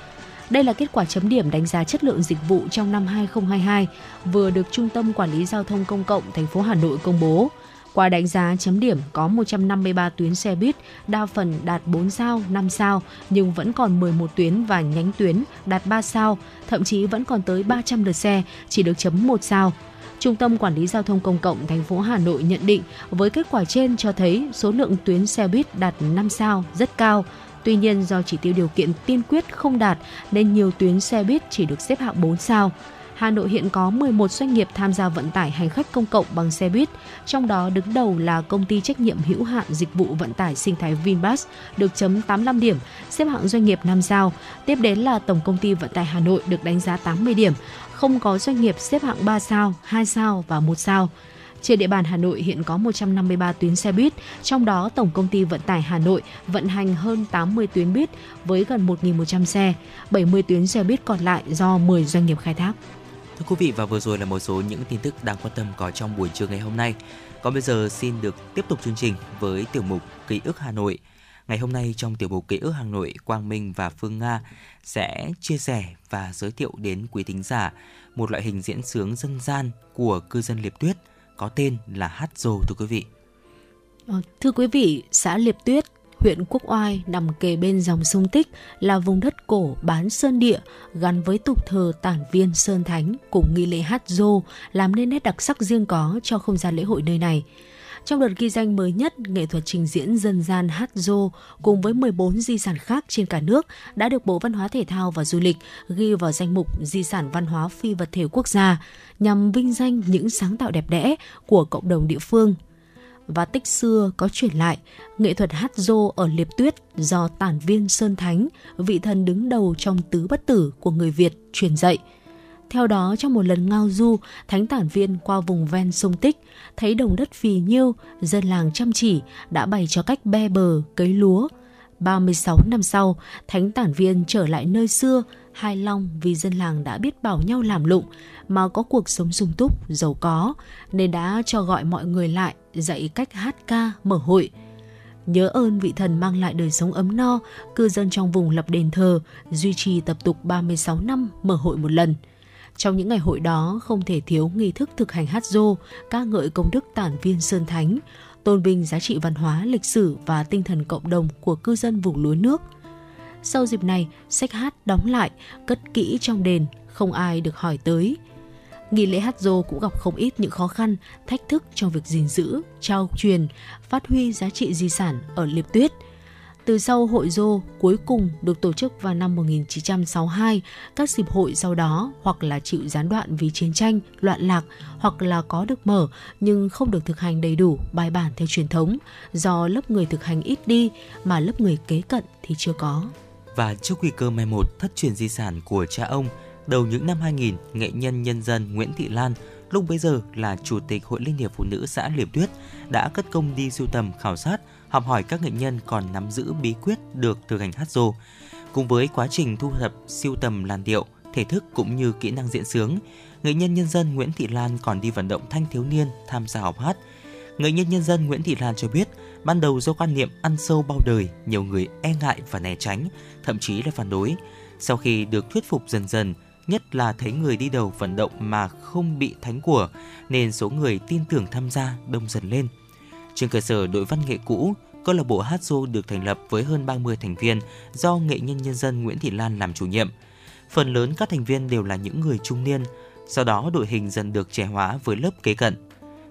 Đây là kết quả chấm điểm đánh giá chất lượng dịch vụ trong năm 2022 vừa được Trung tâm Quản lý Giao thông Công cộng thành phố Hà Nội công bố. Qua đánh giá chấm điểm có 153 tuyến xe buýt, đa phần đạt 4 sao, 5 sao, nhưng vẫn còn 11 tuyến và nhánh tuyến đạt 3 sao, thậm chí vẫn còn tới 300 lượt xe chỉ được chấm 1 sao. Trung tâm Quản lý Giao thông Công cộng thành phố Hà Nội nhận định với kết quả trên cho thấy số lượng tuyến xe buýt đạt 5 sao rất cao. Tuy nhiên do chỉ tiêu điều kiện tiên quyết không đạt nên nhiều tuyến xe buýt chỉ được xếp hạng 4 sao. Hà Nội hiện có 11 doanh nghiệp tham gia vận tải hành khách công cộng bằng xe buýt, trong đó đứng đầu là công ty trách nhiệm hữu hạn dịch vụ vận tải sinh thái Vinbus được chấm 85 điểm, xếp hạng doanh nghiệp 5 sao. Tiếp đến là Tổng công ty vận tải Hà Nội được đánh giá 80 điểm, không có doanh nghiệp xếp hạng 3 sao, 2 sao và 1 sao. Trên địa bàn Hà Nội hiện có 153 tuyến xe buýt, trong đó Tổng công ty Vận tải Hà Nội vận hành hơn 80 tuyến buýt với gần 1.100 xe, 70 tuyến xe buýt còn lại do 10 doanh nghiệp khai thác. Thưa quý vị và vừa rồi là một số những tin tức đáng quan tâm có trong buổi trưa ngày hôm nay. Còn bây giờ xin được tiếp tục chương trình với tiểu mục Ký ức Hà Nội. Ngày hôm nay trong tiểu mục Ký ức Hà Nội, Quang Minh và Phương Nga sẽ chia sẻ và giới thiệu đến quý thính giả một loại hình diễn sướng dân gian của cư dân Liệp Tuyết có tên là hát rồ thưa quý vị. Ờ, thưa quý vị, xã Liệp Tuyết huyện Quốc Oai nằm kề bên dòng sông Tích là vùng đất cổ bán sơn địa gắn với tục thờ tản viên Sơn Thánh cùng nghi lễ hát dô làm nên nét đặc sắc riêng có cho không gian lễ hội nơi này. Trong đợt ghi danh mới nhất, nghệ thuật trình diễn dân gian hát dô cùng với 14 di sản khác trên cả nước đã được Bộ Văn hóa Thể thao và Du lịch ghi vào danh mục di sản văn hóa phi vật thể quốc gia nhằm vinh danh những sáng tạo đẹp đẽ của cộng đồng địa phương và tích xưa có truyền lại, nghệ thuật hát dô ở Liệp Tuyết do tản viên Sơn Thánh, vị thần đứng đầu trong tứ bất tử của người Việt truyền dạy. Theo đó, trong một lần ngao du, thánh tản viên qua vùng ven sông Tích, thấy đồng đất phì nhiêu, dân làng chăm chỉ đã bày cho cách be bờ, cấy lúa. 36 năm sau, thánh tản viên trở lại nơi xưa, hài lòng vì dân làng đã biết bảo nhau làm lụng mà có cuộc sống sung túc, giàu có, nên đã cho gọi mọi người lại dạy cách hát ca, mở hội. Nhớ ơn vị thần mang lại đời sống ấm no, cư dân trong vùng lập đền thờ, duy trì tập tục 36 năm mở hội một lần. Trong những ngày hội đó không thể thiếu nghi thức thực hành hát dô, ca ngợi công đức tản viên Sơn Thánh, tôn vinh giá trị văn hóa, lịch sử và tinh thần cộng đồng của cư dân vùng lúa nước. Sau dịp này, sách hát đóng lại, cất kỹ trong đền, không ai được hỏi tới. Nghi lễ hát dô cũng gặp không ít những khó khăn, thách thức trong việc gìn giữ, trao truyền, phát huy giá trị di sản ở Liệp Tuyết. Từ sau hội dô cuối cùng được tổ chức vào năm 1962, các dịp hội sau đó hoặc là chịu gián đoạn vì chiến tranh, loạn lạc hoặc là có được mở nhưng không được thực hành đầy đủ, bài bản theo truyền thống do lớp người thực hành ít đi mà lớp người kế cận thì chưa có. Và trước nguy cơ mai một thất truyền di sản của cha ông, đầu những năm 2000, nghệ nhân nhân dân Nguyễn Thị Lan, lúc bấy giờ là Chủ tịch Hội Liên hiệp Phụ nữ xã Liệp Tuyết, đã cất công đi sưu tầm, khảo sát, học hỏi các nghệ nhân còn nắm giữ bí quyết được thực hành hát rô. Cùng với quá trình thu thập, siêu tầm làn điệu, thể thức cũng như kỹ năng diễn sướng, nghệ nhân nhân dân Nguyễn Thị Lan còn đi vận động thanh thiếu niên tham gia học hát. Nghệ nhân nhân dân Nguyễn Thị Lan cho biết, ban đầu do quan niệm ăn sâu bao đời, nhiều người e ngại và né tránh, thậm chí là phản đối. Sau khi được thuyết phục dần dần, nhất là thấy người đi đầu vận động mà không bị thánh của, nên số người tin tưởng tham gia đông dần lên. Trên cơ sở đội văn nghệ cũ, câu lạc bộ hát ru được thành lập với hơn 30 thành viên do nghệ nhân nhân dân Nguyễn Thị Lan làm chủ nhiệm. Phần lớn các thành viên đều là những người trung niên, sau đó đội hình dần được trẻ hóa với lớp kế cận.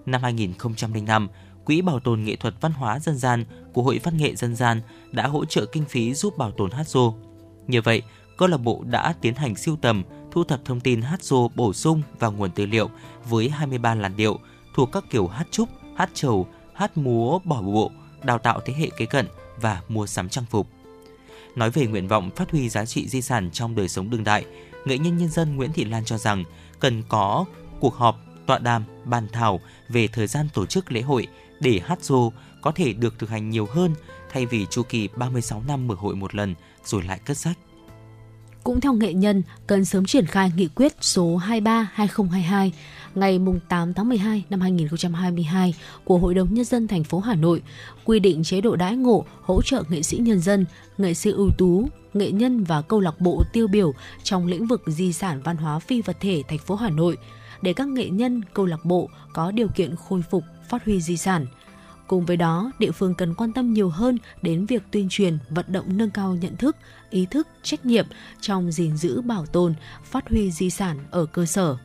Năm 2005, Quỹ Bảo tồn Nghệ thuật Văn hóa Dân gian của Hội Văn nghệ Dân gian đã hỗ trợ kinh phí giúp bảo tồn hát ru. Như vậy, câu lạc bộ đã tiến hành siêu tầm, thu thập thông tin hát ru bổ sung vào nguồn tư liệu với 23 làn điệu thuộc các kiểu hát trúc, hát trầu, hát múa bỏ bộ, đào tạo thế hệ kế cận và mua sắm trang phục. Nói về nguyện vọng phát huy giá trị di sản trong đời sống đương đại, nghệ nhân nhân dân Nguyễn Thị Lan cho rằng cần có cuộc họp, tọa đàm, bàn thảo về thời gian tổ chức lễ hội để hát dô có thể được thực hành nhiều hơn thay vì chu kỳ 36 năm mở hội một lần rồi lại cất sách. Cũng theo nghệ nhân, cần sớm triển khai nghị quyết số 23/2022 ngày 8 tháng 12 năm 2022 của Hội đồng Nhân dân thành phố Hà Nội quy định chế độ đãi ngộ hỗ trợ nghệ sĩ nhân dân, nghệ sĩ ưu tú, nghệ nhân và câu lạc bộ tiêu biểu trong lĩnh vực di sản văn hóa phi vật thể thành phố Hà Nội để các nghệ nhân, câu lạc bộ có điều kiện khôi phục, phát huy di sản – Cùng với đó, địa phương cần quan tâm nhiều hơn đến việc tuyên truyền, vận động nâng cao nhận thức, ý thức, trách nhiệm trong gìn giữ bảo tồn, phát huy di sản ở cơ sở.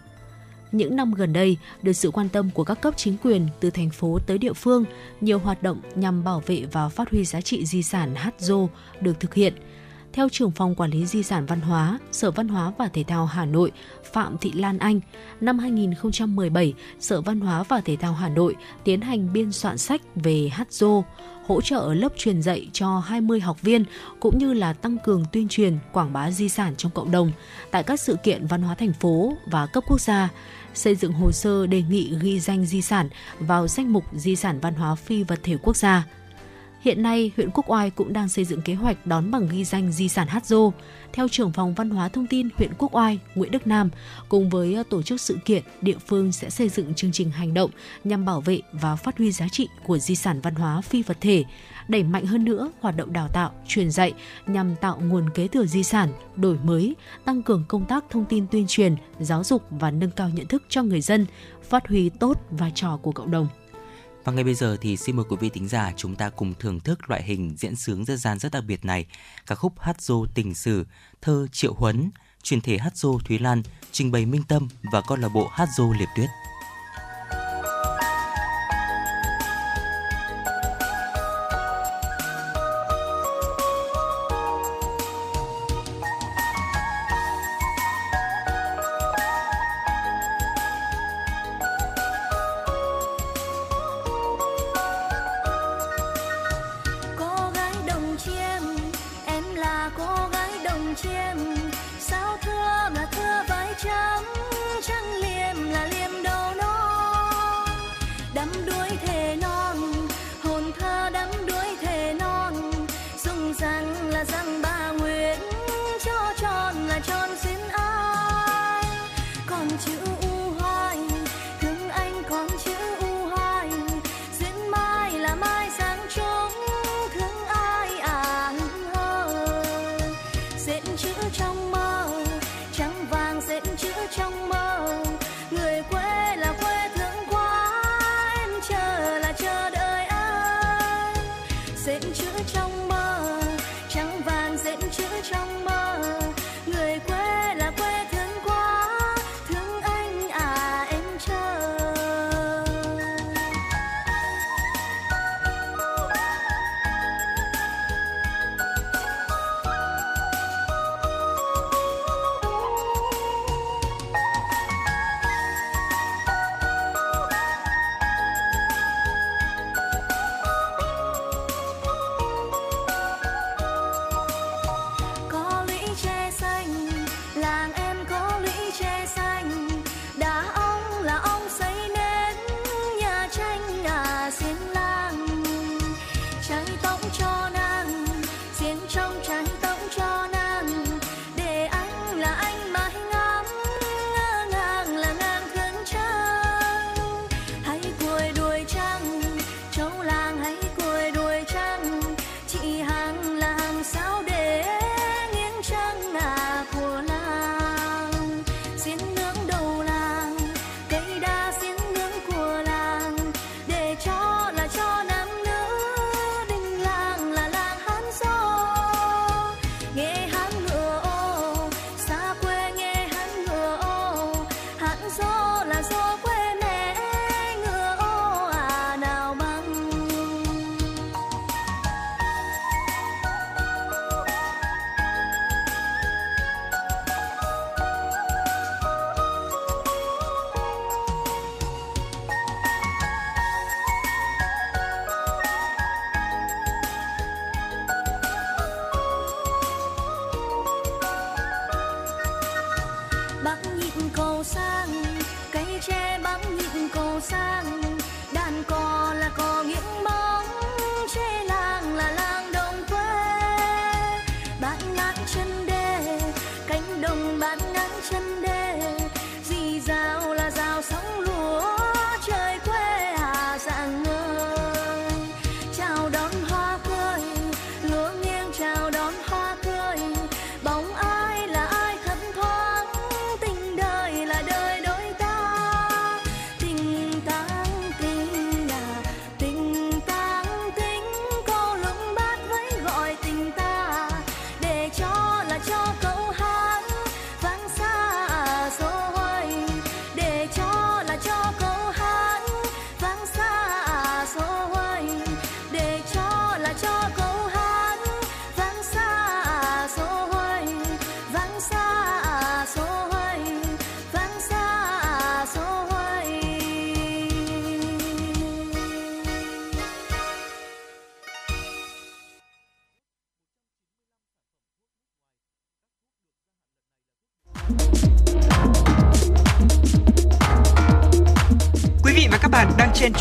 Những năm gần đây, được sự quan tâm của các cấp chính quyền từ thành phố tới địa phương, nhiều hoạt động nhằm bảo vệ và phát huy giá trị di sản hát dô được thực hiện – theo trưởng phòng quản lý di sản văn hóa, Sở Văn hóa và Thể thao Hà Nội Phạm Thị Lan Anh, năm 2017, Sở Văn hóa và Thể thao Hà Nội tiến hành biên soạn sách về hát dô, hỗ trợ lớp truyền dạy cho 20 học viên cũng như là tăng cường tuyên truyền quảng bá di sản trong cộng đồng tại các sự kiện văn hóa thành phố và cấp quốc gia xây dựng hồ sơ đề nghị ghi danh di sản vào danh mục di sản văn hóa phi vật thể quốc gia Hiện nay, huyện Quốc Oai cũng đang xây dựng kế hoạch đón bằng ghi danh di sản Hát Dô. Theo trưởng phòng văn hóa thông tin huyện Quốc Oai, Nguyễn Đức Nam, cùng với ờ, tổ chức sự kiện, địa phương sẽ xây dựng chương trình hành động nhằm bảo vệ và phát huy giá trị của di sản văn hóa phi vật thể, đẩy mạnh hơn nữa hoạt động đào tạo, truyền dạy nhằm tạo nguồn kế thừa di sản, đổi mới, tăng cường công tác thông tin tuyên truyền, giáo dục và nâng cao nhận thức cho người dân, phát huy tốt vai trò của cộng đồng. Và ngay bây giờ thì xin mời quý vị thính giả chúng ta cùng thưởng thức loại hình diễn sướng dân gian rất đặc biệt này, ca khúc hát dô tình sử, thơ Triệu Huấn, truyền thể hát dô Thúy Lan, trình bày Minh Tâm và câu lạc bộ hát dô Liệp Tuyết.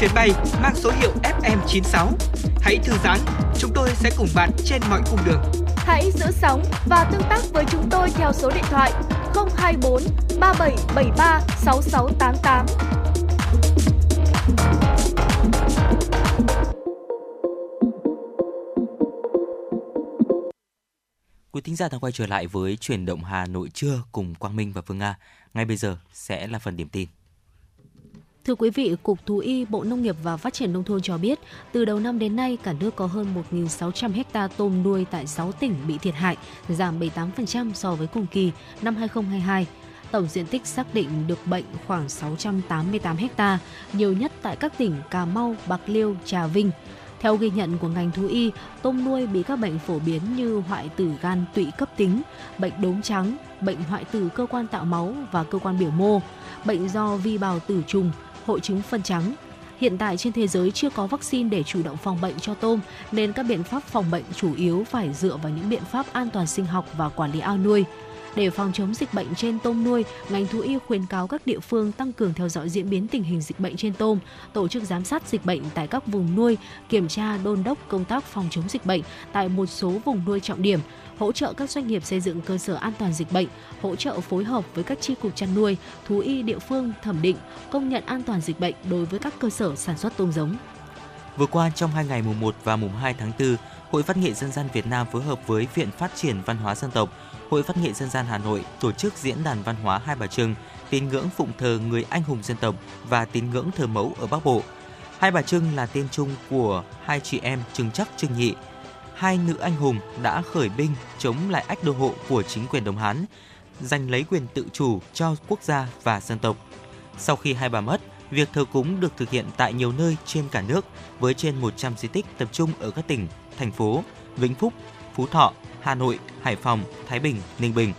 Chuyến bay mang số hiệu FM96. Hãy thư giãn, chúng tôi sẽ cùng bạn trên mọi cung đường. Hãy giữ sóng và tương tác với chúng tôi theo số điện thoại 024 3773 6688. Quý thính giả đang quay trở lại với chuyển động Hà Nội trưa cùng Quang Minh và Phương Nga. Ngay bây giờ sẽ là phần điểm tin. Thưa quý vị, Cục Thú y Bộ Nông nghiệp và Phát triển Nông thôn cho biết, từ đầu năm đến nay, cả nước có hơn 1.600 ha tôm nuôi tại 6 tỉnh bị thiệt hại, giảm 78% so với cùng kỳ năm 2022. Tổng diện tích xác định được bệnh khoảng 688 ha, nhiều nhất tại các tỉnh Cà Mau, Bạc Liêu, Trà Vinh. Theo ghi nhận của ngành thú y, tôm nuôi bị các bệnh phổ biến như hoại tử gan tụy cấp tính, bệnh đốm trắng, bệnh hoại tử cơ quan tạo máu và cơ quan biểu mô, bệnh do vi bào tử trùng, hội chứng phân trắng. Hiện tại trên thế giới chưa có vaccine để chủ động phòng bệnh cho tôm nên các biện pháp phòng bệnh chủ yếu phải dựa vào những biện pháp an toàn sinh học và quản lý ao nuôi. Để phòng chống dịch bệnh trên tôm nuôi, ngành thú y khuyến cáo các địa phương tăng cường theo dõi diễn biến tình hình dịch bệnh trên tôm, tổ chức giám sát dịch bệnh tại các vùng nuôi, kiểm tra đôn đốc công tác phòng chống dịch bệnh tại một số vùng nuôi trọng điểm, hỗ trợ các doanh nghiệp xây dựng cơ sở an toàn dịch bệnh, hỗ trợ phối hợp với các chi cục chăn nuôi, thú y địa phương thẩm định, công nhận an toàn dịch bệnh đối với các cơ sở sản xuất tôm giống. Vừa qua trong hai ngày mùng 1 và mùng 2 tháng 4, Hội Văn nghệ Dân gian Việt Nam phối hợp với Viện Phát triển Văn hóa Dân tộc, Hội Văn nghệ Dân gian Hà Nội tổ chức diễn đàn văn hóa Hai Bà Trưng, tín ngưỡng phụng thờ người anh hùng dân tộc và tín ngưỡng thờ mẫu ở Bắc Bộ. Hai Bà Trưng là tên chung của hai chị em Trưng Chắc Trưng Nhị. Hai nữ anh hùng đã khởi binh chống lại ách đô hộ của chính quyền Đông Hán, giành lấy quyền tự chủ cho quốc gia và dân tộc. Sau khi hai bà mất, việc thờ cúng được thực hiện tại nhiều nơi trên cả nước với trên 100 di tích tập trung ở các tỉnh, thành phố Vĩnh Phúc, Phú Thọ, Hà Nội, Hải Phòng, Thái Bình, Ninh Bình.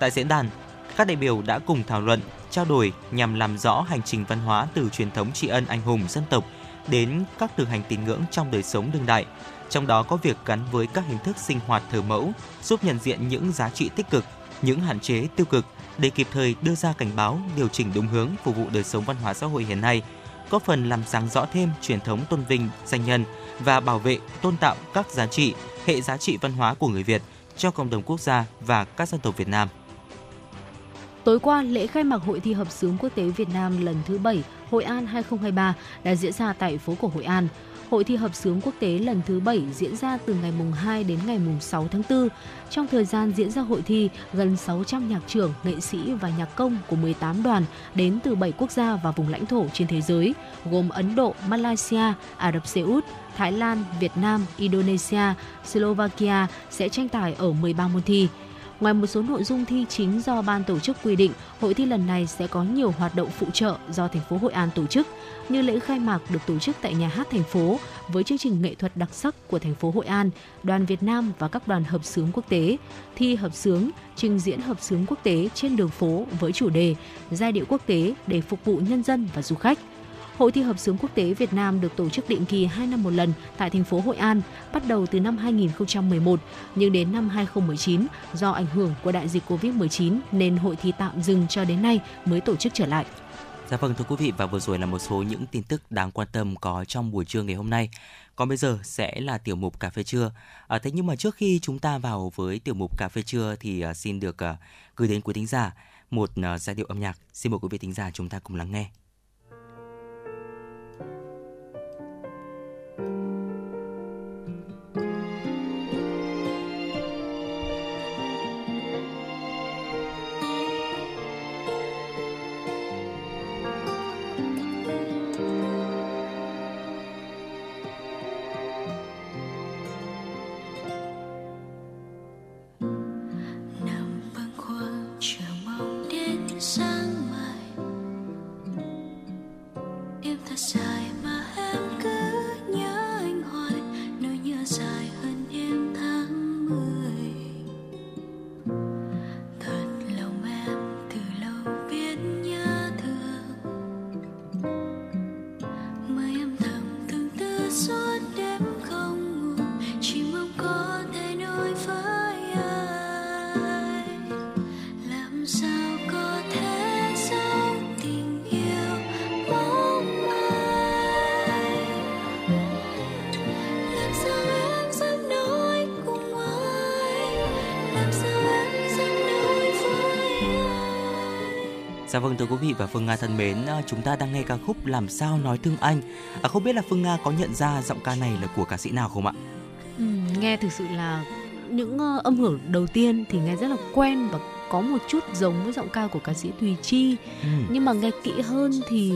Tại diễn đàn, các đại biểu đã cùng thảo luận, trao đổi nhằm làm rõ hành trình văn hóa từ truyền thống tri ân anh hùng dân tộc đến các thực hành tín ngưỡng trong đời sống đương đại. Trong đó có việc gắn với các hình thức sinh hoạt thờ mẫu, giúp nhận diện những giá trị tích cực, những hạn chế tiêu cực để kịp thời đưa ra cảnh báo, điều chỉnh đúng hướng phục vụ đời sống văn hóa xã hội hiện nay, góp phần làm sáng rõ thêm truyền thống tôn vinh danh nhân và bảo vệ, tôn tạo các giá trị, hệ giá trị văn hóa của người Việt cho cộng đồng quốc gia và các dân tộc Việt Nam. Tối qua, lễ khai mạc Hội thi hợp xướng quốc tế Việt Nam lần thứ 7 Hội An 2023 đã diễn ra tại phố cổ Hội An. Hội thi hợp xướng quốc tế lần thứ 7 diễn ra từ ngày mùng 2 đến ngày mùng 6 tháng 4. Trong thời gian diễn ra hội thi, gần 600 nhạc trưởng, nghệ sĩ và nhạc công của 18 đoàn đến từ 7 quốc gia và vùng lãnh thổ trên thế giới, gồm Ấn Độ, Malaysia, Ả Rập Xê Út, Thái Lan, Việt Nam, Indonesia, Slovakia sẽ tranh tài ở 13 môn thi. Ngoài một số nội dung thi chính do ban tổ chức quy định, hội thi lần này sẽ có nhiều hoạt động phụ trợ do thành phố Hội An tổ chức, như lễ khai mạc được tổ chức tại nhà hát thành phố với chương trình nghệ thuật đặc sắc của thành phố Hội An, đoàn Việt Nam và các đoàn hợp xướng quốc tế, thi hợp xướng, trình diễn hợp xướng quốc tế trên đường phố với chủ đề giai điệu quốc tế để phục vụ nhân dân và du khách. Hội thi hợp xướng quốc tế Việt Nam được tổ chức định kỳ 2 năm một lần tại thành phố Hội An, bắt đầu từ năm 2011, nhưng đến năm 2019 do ảnh hưởng của đại dịch Covid-19 nên hội thi tạm dừng cho đến nay mới tổ chức trở lại. Dạ vâng thưa quý vị và vừa rồi là một số những tin tức đáng quan tâm có trong buổi trưa ngày hôm nay. Còn bây giờ sẽ là tiểu mục cà phê trưa. À, thế nhưng mà trước khi chúng ta vào với tiểu mục cà phê trưa thì à, xin được à, gửi đến quý thính giả một à, giai điệu âm nhạc. Xin mời quý vị thính giả chúng ta cùng lắng nghe. Vâng thưa quý vị và Phương Nga thân mến, à, chúng ta đang nghe ca khúc Làm sao nói thương anh. À, không biết là Phương Nga có nhận ra giọng ca này là của ca sĩ nào không ạ? Ừ, nghe thực sự là những uh, âm hưởng đầu tiên thì nghe rất là quen và có một chút giống với giọng ca của ca sĩ Thùy Chi. Ừ. Nhưng mà nghe kỹ hơn thì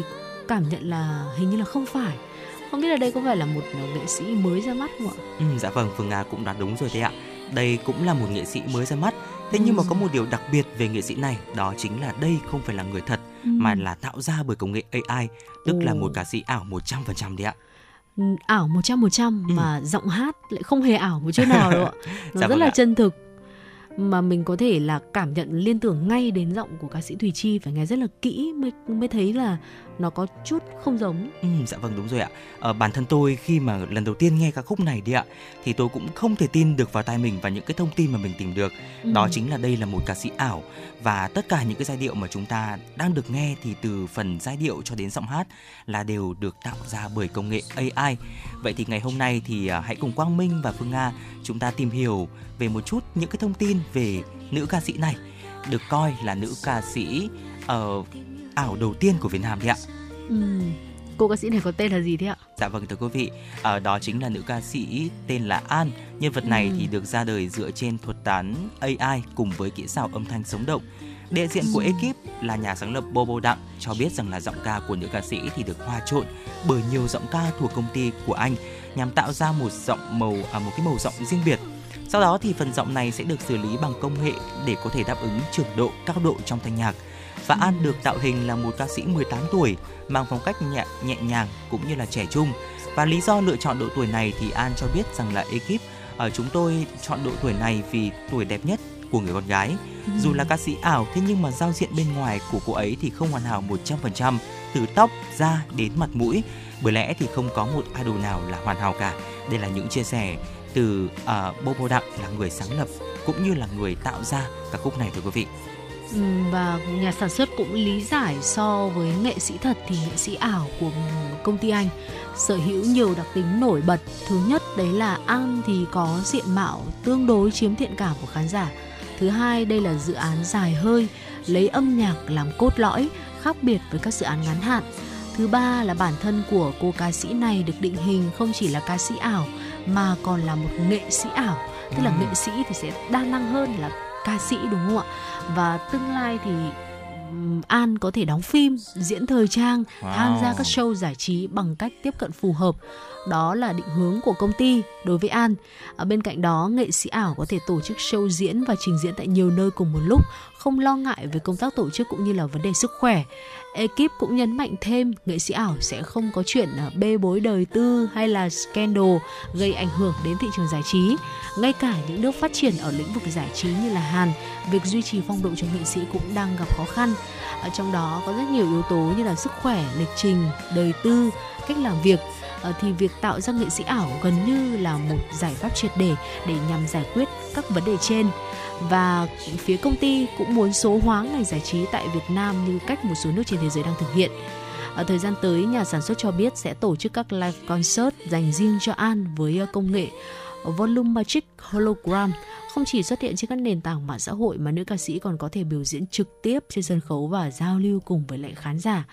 cảm nhận là hình như là không phải. Không biết là đây có phải là một nghệ sĩ mới ra mắt không ạ? Ừ, dạ vâng, Phương Nga cũng đoán đúng rồi đấy ạ. Đây cũng là một nghệ sĩ mới ra mắt. Thế nhưng mà có một điều đặc biệt về nghệ sĩ này, đó chính là đây không phải là người thật Ừ. mà là tạo ra bởi công nghệ AI, tức là một ca sĩ ảo 100% đấy ạ. Ừ, ảo 100% Ừ. mà giọng hát lại không hề ảo một chút nào đâu ạ. [LAUGHS] Nó Dạ rất vâng là ạ. chân thực mà mình có thể là cảm nhận liên tưởng ngay đến giọng của ca sĩ Thùy Chi phải nghe rất là kỹ mới mới thấy là nó có chút không giống. Ừ, dạ vâng đúng rồi ạ. Ờ, bản thân tôi khi mà lần đầu tiên nghe ca khúc này đi ạ, thì tôi cũng không thể tin được vào tai mình và những cái thông tin mà mình tìm được. Ừ. Đó chính là đây là một ca sĩ ảo và tất cả những cái giai điệu mà chúng ta đang được nghe thì từ phần giai điệu cho đến giọng hát là đều được tạo ra bởi công nghệ AI. Vậy thì ngày hôm nay thì à, hãy cùng Quang Minh và Phương Nga chúng ta tìm hiểu về một chút những cái thông tin về nữ ca sĩ này được coi là nữ ca sĩ ờ, ảo đầu tiên của Việt Nam đấy ạ. Ừ. Cô ca sĩ này có tên là gì thế ạ? Dạ vâng thưa quý vị, ờ, đó chính là nữ ca sĩ tên là An. Nhân vật này Ừ. thì được ra đời dựa trên thuật toán AI cùng với kỹ xảo âm thanh sống động. Đại diện của Ừ. ekip là nhà sáng lập Bobo Đặng cho biết rằng là giọng ca của nữ ca sĩ thì được hòa trộn bởi nhiều giọng ca thuộc công ty của anh nhằm tạo ra một giọng màu à, một cái màu giọng riêng biệt. Sau đó thì phần giọng này sẽ được xử lý bằng công nghệ để có thể đáp ứng trường độ, cao độ trong thanh nhạc. Và An được tạo hình là một ca sĩ 18 tuổi, mang phong cách nhẹ, nhẹ nhàng cũng như là trẻ trung. Và lý do lựa chọn độ tuổi này thì An cho biết rằng là ekip ở chúng tôi chọn độ tuổi này vì tuổi đẹp nhất của người con gái. Dù là ca sĩ ảo thế nhưng mà giao diện bên ngoài của cô ấy thì không hoàn hảo 100%, từ tóc, da đến mặt mũi. Bởi lẽ thì không có một idol nào là hoàn hảo cả. Đây là những chia sẻ từ uh, Bobo Đặng là người sáng lập cũng như là người tạo ra ca khúc này thưa quý vị. Ừ, và nhà sản xuất cũng lý giải so với nghệ sĩ thật thì nghệ sĩ ảo của công ty anh sở hữu nhiều đặc tính nổi bật. Thứ nhất đấy là An thì có diện mạo tương đối chiếm thiện cảm của khán giả. Thứ hai đây là dự án dài hơi, lấy âm nhạc làm cốt lõi, khác biệt với các dự án ngắn hạn. Thứ ba là bản thân của cô ca sĩ này được định hình không chỉ là ca sĩ ảo mà còn là một nghệ sĩ ảo, tức là nghệ sĩ thì sẽ đa năng hơn là ca sĩ đúng không ạ? Và tương lai thì An có thể đóng phim, diễn thời trang, tham gia Wow. các show giải trí bằng cách tiếp cận phù hợp. Đó là định hướng của công ty đối với An. Ở bên cạnh đó, nghệ sĩ ảo có thể tổ chức show diễn và trình diễn tại nhiều nơi cùng một lúc, không lo ngại về công tác tổ chức cũng như là vấn đề sức khỏe. Ekip cũng nhấn mạnh thêm nghệ sĩ ảo sẽ không có chuyện à, bê bối đời tư hay là scandal gây ảnh hưởng đến thị trường giải trí. Ngay cả những nước phát triển ở lĩnh vực giải trí như là Hàn, việc duy trì phong độ cho nghệ sĩ cũng đang gặp khó khăn. Ở trong đó có rất nhiều yếu tố như là sức khỏe, lịch trình, đời tư, cách làm việc ờ, thì việc tạo ra nghệ sĩ ảo gần như là một giải pháp triệt để để nhằm giải quyết các vấn đề trên và phía công ty cũng muốn số hóa ngành giải trí tại Việt Nam như cách một số nước trên thế giới đang thực hiện. Ở thời gian tới, nhà sản xuất cho biết sẽ tổ chức các live concert dành riêng cho An với ờ, công nghệ Volumetric Hologram không chỉ xuất hiện trên các nền tảng mạng xã hội mà nữ ca sĩ còn có thể biểu diễn trực tiếp trên sân khấu và giao lưu cùng với lại khán giả.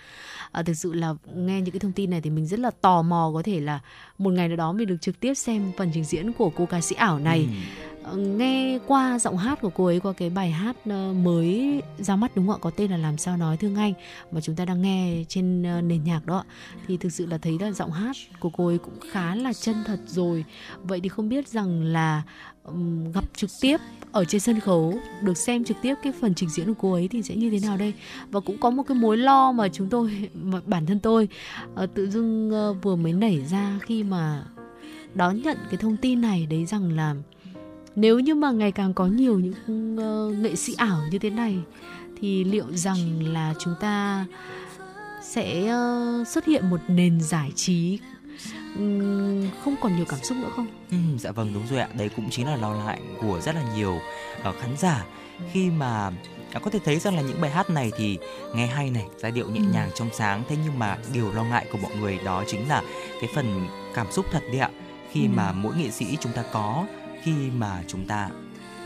À, thực sự là nghe những cái thông tin này thì mình rất là tò mò có thể là một ngày nào đó mình được trực tiếp xem phần trình diễn của cô ca sĩ ảo này. Ừ Ờ, nghe qua giọng hát của cô ấy, qua cái bài hát ờ, mới ra mắt đúng không ạ? Có tên là làm sao nói thương anh mà chúng ta đang nghe trên ờ, nền nhạc đó thì thực sự là thấy là giọng hát của cô ấy cũng khá là chân thật rồi. Vậy thì không biết rằng là gặp trực tiếp ở trên sân khấu, được xem trực tiếp cái phần trình diễn của cô ấy thì sẽ như thế nào đây? Và cũng có một cái mối lo mà chúng tôi, [LAUGHS] mà bản thân tôi tự dưng vừa mới nảy ra khi mà đón nhận cái thông tin này, đấy rằng là nếu như mà ngày càng có nhiều những ờ, nghệ sĩ ảo như thế này thì liệu rằng là chúng ta sẽ ờ, xuất hiện một nền giải trí không còn nhiều cảm xúc nữa không? Ừ, dạ vâng đúng rồi ạ. Đấy cũng chính là lo ngại của rất là nhiều ờ, khán giả khi mà à, có thể thấy rằng là những bài hát này thì nghe hay này, giai điệu nhẹ Ừ. nhàng trong sáng thế nhưng mà điều lo ngại của mọi người đó chính là cái phần cảm xúc thật đấy ạ. Khi Ừ. mà mỗi nghệ sĩ chúng ta có khi mà chúng ta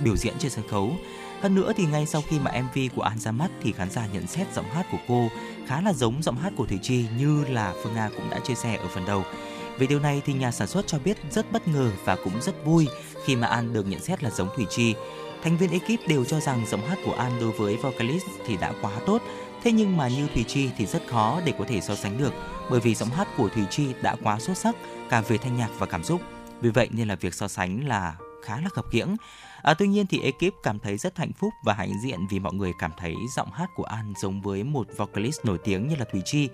biểu diễn trên sân khấu Hơn nữa thì ngay sau khi mà MV của An ra mắt thì khán giả nhận xét giọng hát của cô khá là giống giọng hát của thủy Chi như là Phương Nga cũng đã chia sẻ ở phần đầu. Về điều này thì nhà sản xuất cho biết rất bất ngờ và cũng rất vui khi mà An được nhận xét là giống thủy Chi. Thành viên ekip đều cho rằng giọng hát của An đối với vocalist thì đã quá tốt, thế nhưng mà như thủy Chi thì rất khó để có thể so sánh được bởi vì giọng hát của thủy Chi đã quá xuất sắc cả về thanh nhạc và cảm xúc. Vì vậy nên là việc so sánh là khá là khập khiễng. À, tuy nhiên thì ekip cảm thấy rất hạnh phúc và hãnh diện vì mọi người cảm thấy giọng hát của An giống với một vocalist nổi tiếng như là Thùy Chi.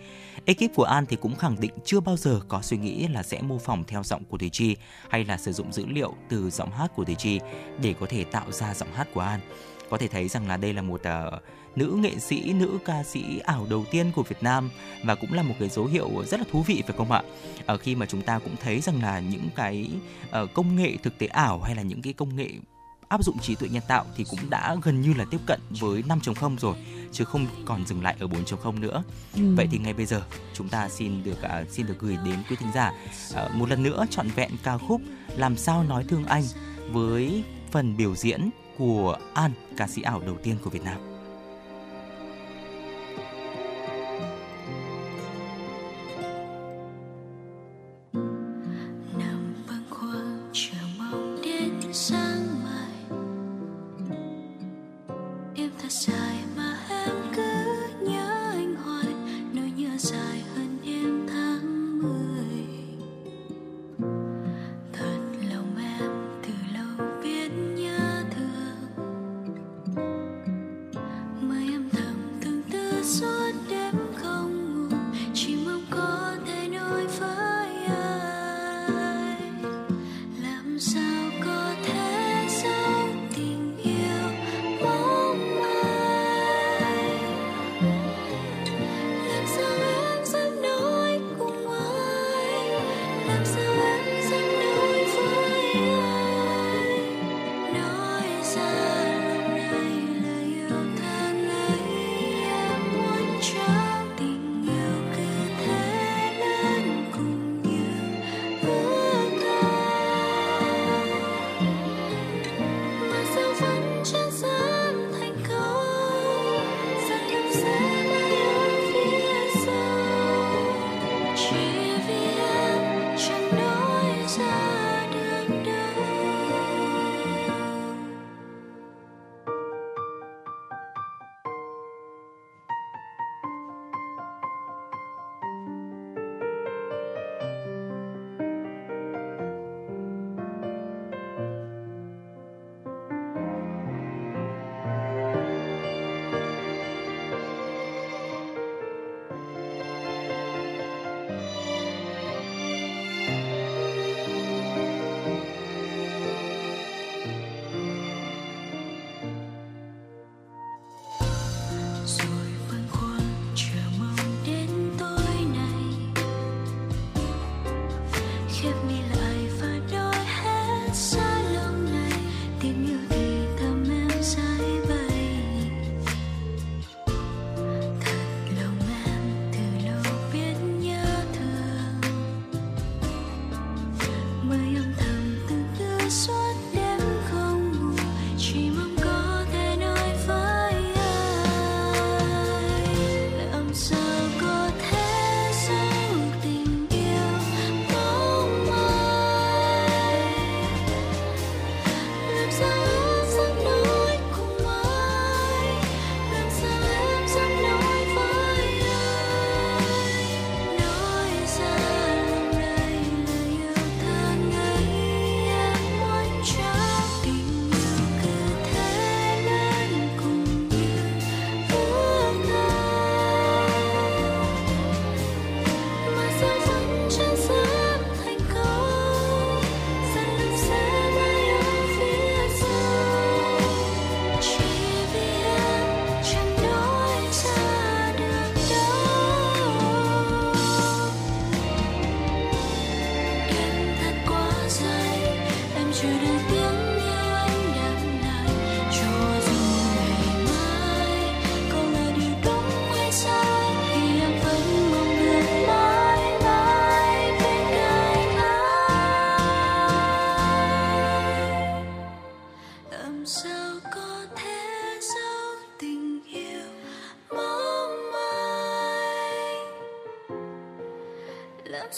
Ekip của An thì cũng khẳng định chưa bao giờ có suy nghĩ là sẽ mô phỏng theo giọng của Thùy Chi hay là sử dụng dữ liệu từ giọng hát của Thùy Chi để có thể tạo ra giọng hát của An. Có thể thấy rằng là đây là một uh, nữ nghệ sĩ, nữ ca sĩ ảo đầu tiên của Việt Nam và cũng là một cái dấu hiệu rất là thú vị phải không ạ? Ở khi mà chúng ta cũng thấy rằng là những cái uh, công nghệ thực tế ảo hay là những cái công nghệ áp dụng trí tuệ nhân tạo thì cũng đã gần như là tiếp cận với 5.0 rồi chứ không còn dừng lại ở 4.0 nữa. Ừ. Vậy thì ngay bây giờ chúng ta xin được uh, xin được gửi đến quý thính giả uh, một lần nữa trọn vẹn ca khúc Làm sao nói thương anh với phần biểu diễn của An, ca sĩ ảo đầu tiên của Việt Nam.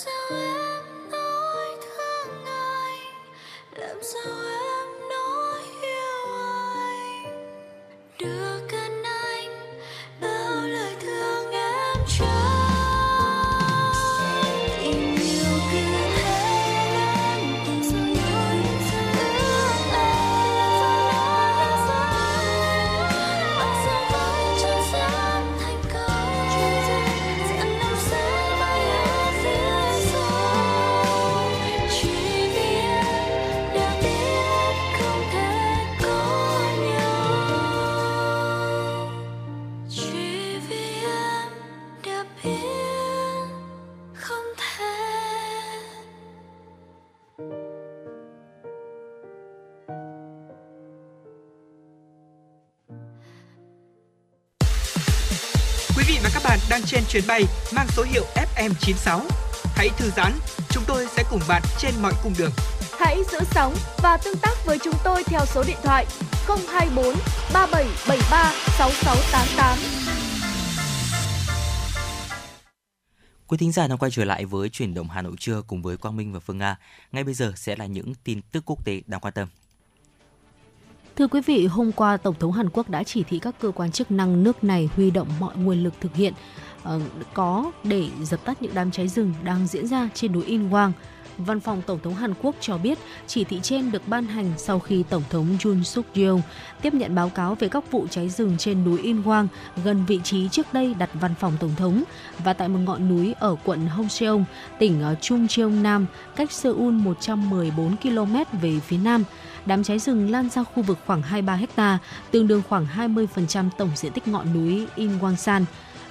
Làm trên chuyến bay mang số hiệu FM96. Hãy thư giãn, chúng tôi sẽ cùng bạn trên mọi cung đường. Hãy giữ sóng và tương tác với chúng tôi theo số điện thoại 024 3773 6688. Quý thính giả đang quay trở lại với chuyển động Hà Nội trưa cùng với Quang Minh và Phương Nga. Ngay bây giờ sẽ là những tin tức quốc tế đáng quan tâm. Thưa quý vị, hôm qua Tổng thống Hàn Quốc đã chỉ thị các cơ quan chức năng nước này huy động mọi nguồn lực thực hiện Ờ, có để dập tắt những đám cháy rừng đang diễn ra trên núi Inwang. Văn phòng Tổng thống Hàn Quốc cho biết chỉ thị trên được ban hành sau khi Tổng thống Jun suk yeol tiếp nhận báo cáo về các vụ cháy rừng trên núi Inwang gần vị trí trước đây đặt văn phòng Tổng thống và tại một ngọn núi ở quận Hongseong, tỉnh ờ, Trung Cheong Nam, cách Seoul 114 km về phía nam. Đám cháy rừng lan ra khu vực khoảng 23 hecta, tương đương khoảng 20% tổng diện tích ngọn núi Inwangsan.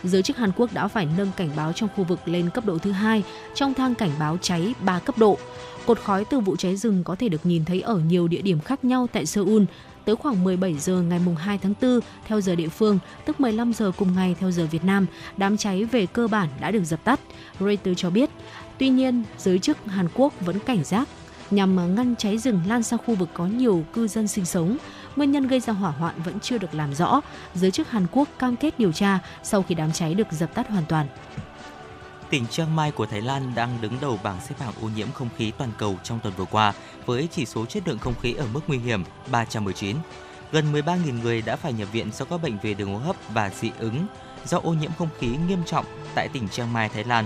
Giới chức Hàn Quốc đã phải nâng cảnh báo trong khu vực lên cấp độ thứ hai trong thang cảnh báo cháy 3 cấp độ. Cột khói từ vụ cháy rừng có thể được nhìn thấy ở nhiều địa điểm khác nhau tại Seoul. Tới khoảng 17 giờ ngày 2 tháng 4 theo giờ địa phương, tức 15 giờ cùng ngày theo giờ Việt Nam, đám cháy về cơ bản đã được dập tắt. Reuters cho biết, tuy nhiên giới chức Hàn Quốc vẫn cảnh giác nhằm ngăn cháy rừng lan sang khu vực có nhiều cư dân sinh sống. Nguyên nhân gây ra hỏa hoạn vẫn chưa được làm rõ. Giới chức Hàn Quốc cam kết điều tra sau khi đám cháy được dập tắt hoàn toàn. Tỉnh Chiang Mai của Thái Lan đang đứng đầu bảng xếp hạng ô nhiễm không khí toàn cầu trong tuần vừa qua với chỉ số chất lượng không khí ở mức nguy hiểm 319. Gần 13.000 người đã phải nhập viện do các bệnh về đường hô hấp và dị ứng do ô nhiễm không khí nghiêm trọng tại tỉnh Chiang Mai, Thái Lan.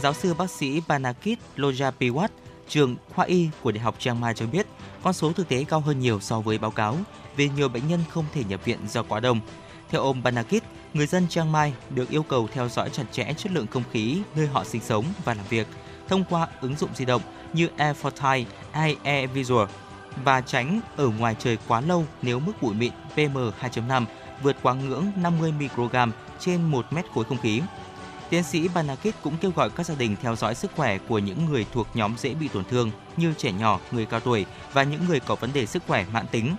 Giáo sư bác sĩ Banakit Lojapiwat, trường khoa y của Đại học Chiang Mai cho biết, con số thực tế cao hơn nhiều so với báo cáo vì nhiều bệnh nhân không thể nhập viện do quá đông. Theo ông Banakit, người dân Chiang Mai được yêu cầu theo dõi chặt chẽ chất lượng không khí nơi họ sinh sống và làm việc thông qua ứng dụng di động như Air Fortile hay Air Visual và tránh ở ngoài trời quá lâu nếu mức bụi mịn PM2.5 vượt quá ngưỡng 50 microgram trên 1 mét khối không khí. Tiến sĩ Banakit cũng kêu gọi các gia đình theo dõi sức khỏe của những người thuộc nhóm dễ bị tổn thương như trẻ nhỏ, người cao tuổi và những người có vấn đề sức khỏe mãn tính.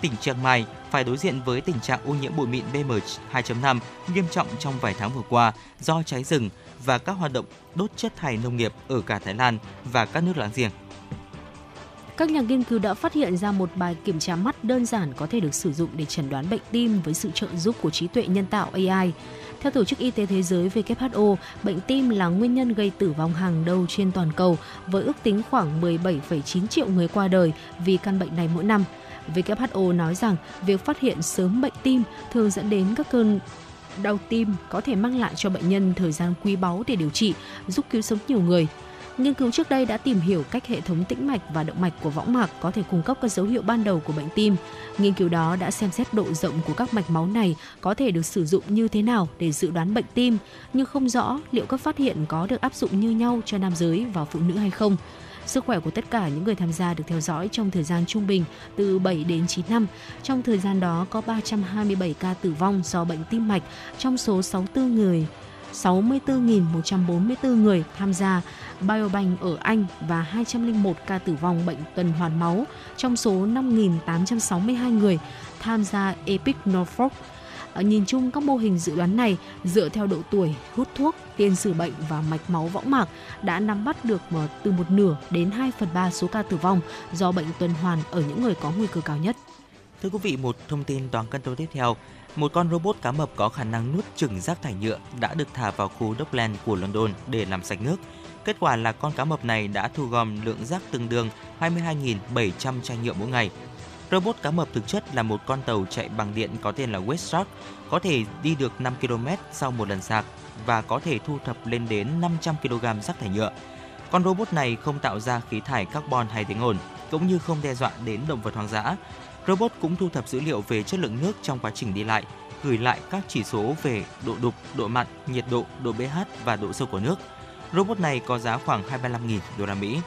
Tỉnh Chiang Mai phải đối diện với tình trạng ô nhiễm bụi mịn PM2.5 nghiêm trọng trong vài tháng vừa qua do cháy rừng và các hoạt động đốt chất thải nông nghiệp ở cả Thái Lan và các nước láng giềng. Các nhà nghiên cứu đã phát hiện ra một bài kiểm tra mắt đơn giản có thể được sử dụng để chẩn đoán bệnh tim với sự trợ giúp của trí tuệ nhân tạo AI. Theo Tổ chức Y tế Thế giới WHO, bệnh tim là nguyên nhân gây tử vong hàng đầu trên toàn cầu với ước tính khoảng 17,9 triệu người qua đời vì căn bệnh này mỗi năm. WHO nói rằng việc phát hiện sớm bệnh tim thường dẫn đến các cơn đau tim có thể mang lại cho bệnh nhân thời gian quý báu để điều trị, giúp cứu sống nhiều người. Nghiên cứu trước đây đã tìm hiểu cách hệ thống tĩnh mạch và động mạch của võng mạc có thể cung cấp các dấu hiệu ban đầu của bệnh tim. Nghiên cứu đó đã xem xét độ rộng của các mạch máu này có thể được sử dụng như thế nào để dự đoán bệnh tim, nhưng không rõ liệu các phát hiện có được áp dụng như nhau cho nam giới và phụ nữ hay không. Sức khỏe của tất cả những người tham gia được theo dõi trong thời gian trung bình từ 7 đến 9 năm. Trong thời gian đó có 327 ca tử vong do bệnh tim mạch trong số 64 người 64.144 người tham gia Biobank ở Anh và 201 ca tử vong bệnh tuần hoàn máu trong số 5.862 người tham gia Epic Norfolk. Ở nhìn chung các mô hình dự đoán này dựa theo độ tuổi, hút thuốc, tiền sử bệnh và mạch máu võng mạc đã nắm bắt được ờ, từ một nửa đến 2 phần 3 số ca tử vong do bệnh tuần hoàn ở những người có nguy cơ cao nhất. Thưa quý vị, một thông tin toàn cân tối tiếp theo. Một con robot cá mập có khả năng nuốt chửng rác thải nhựa đã được thả vào khu Dockland của London để làm sạch nước. Kết quả là con cá mập này đã thu gom lượng rác tương đương 22.700 chai nhựa mỗi ngày. Robot cá mập thực chất là một con tàu chạy bằng điện có tên là West Shark có thể đi được 5 km sau một lần sạc và có thể thu thập lên đến 500 kg rác thải nhựa. Con robot này không tạo ra khí thải carbon hay tiếng ồn, cũng như không đe dọa đến động vật hoang dã. Robot cũng thu thập dữ liệu về chất lượng nước trong quá trình đi lại, gửi lại các chỉ số về độ đục, độ mặn, nhiệt độ, độ pH và độ sâu của nước. Robot này có giá khoảng 25.000 đô la Mỹ.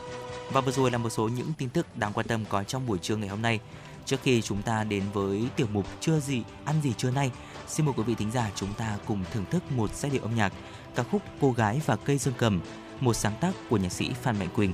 Và vừa rồi là một số những tin tức đáng quan tâm có trong buổi trưa ngày hôm nay. Trước khi chúng ta đến với tiểu mục Trưa gì, ăn gì trưa nay, xin mời quý vị thính giả chúng ta cùng thưởng thức một giai điệu âm nhạc ca khúc Cô gái và cây dương cầm, một sáng tác của nhạc sĩ Phan Mạnh Quỳnh.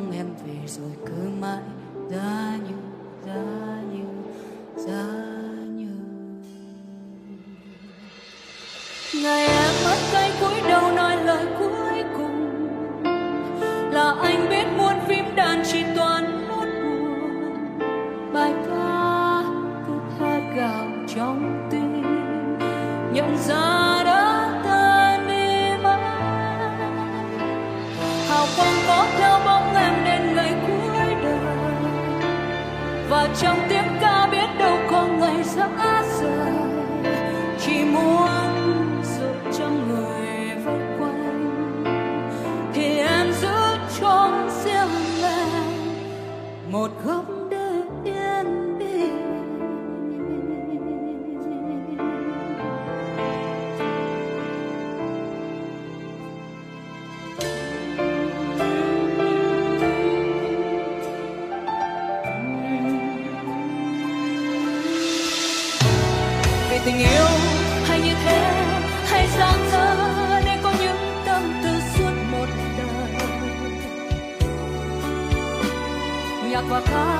Mong em về rồi cứ mãi giá như giá như giá như. Ngày em mất tay cúi đầu nói lời cuối cùng, là anh biết muôn phim đàn chỉ toàn nốt buồn bài ca cứ hát gào trong tim, nhận ra nhạc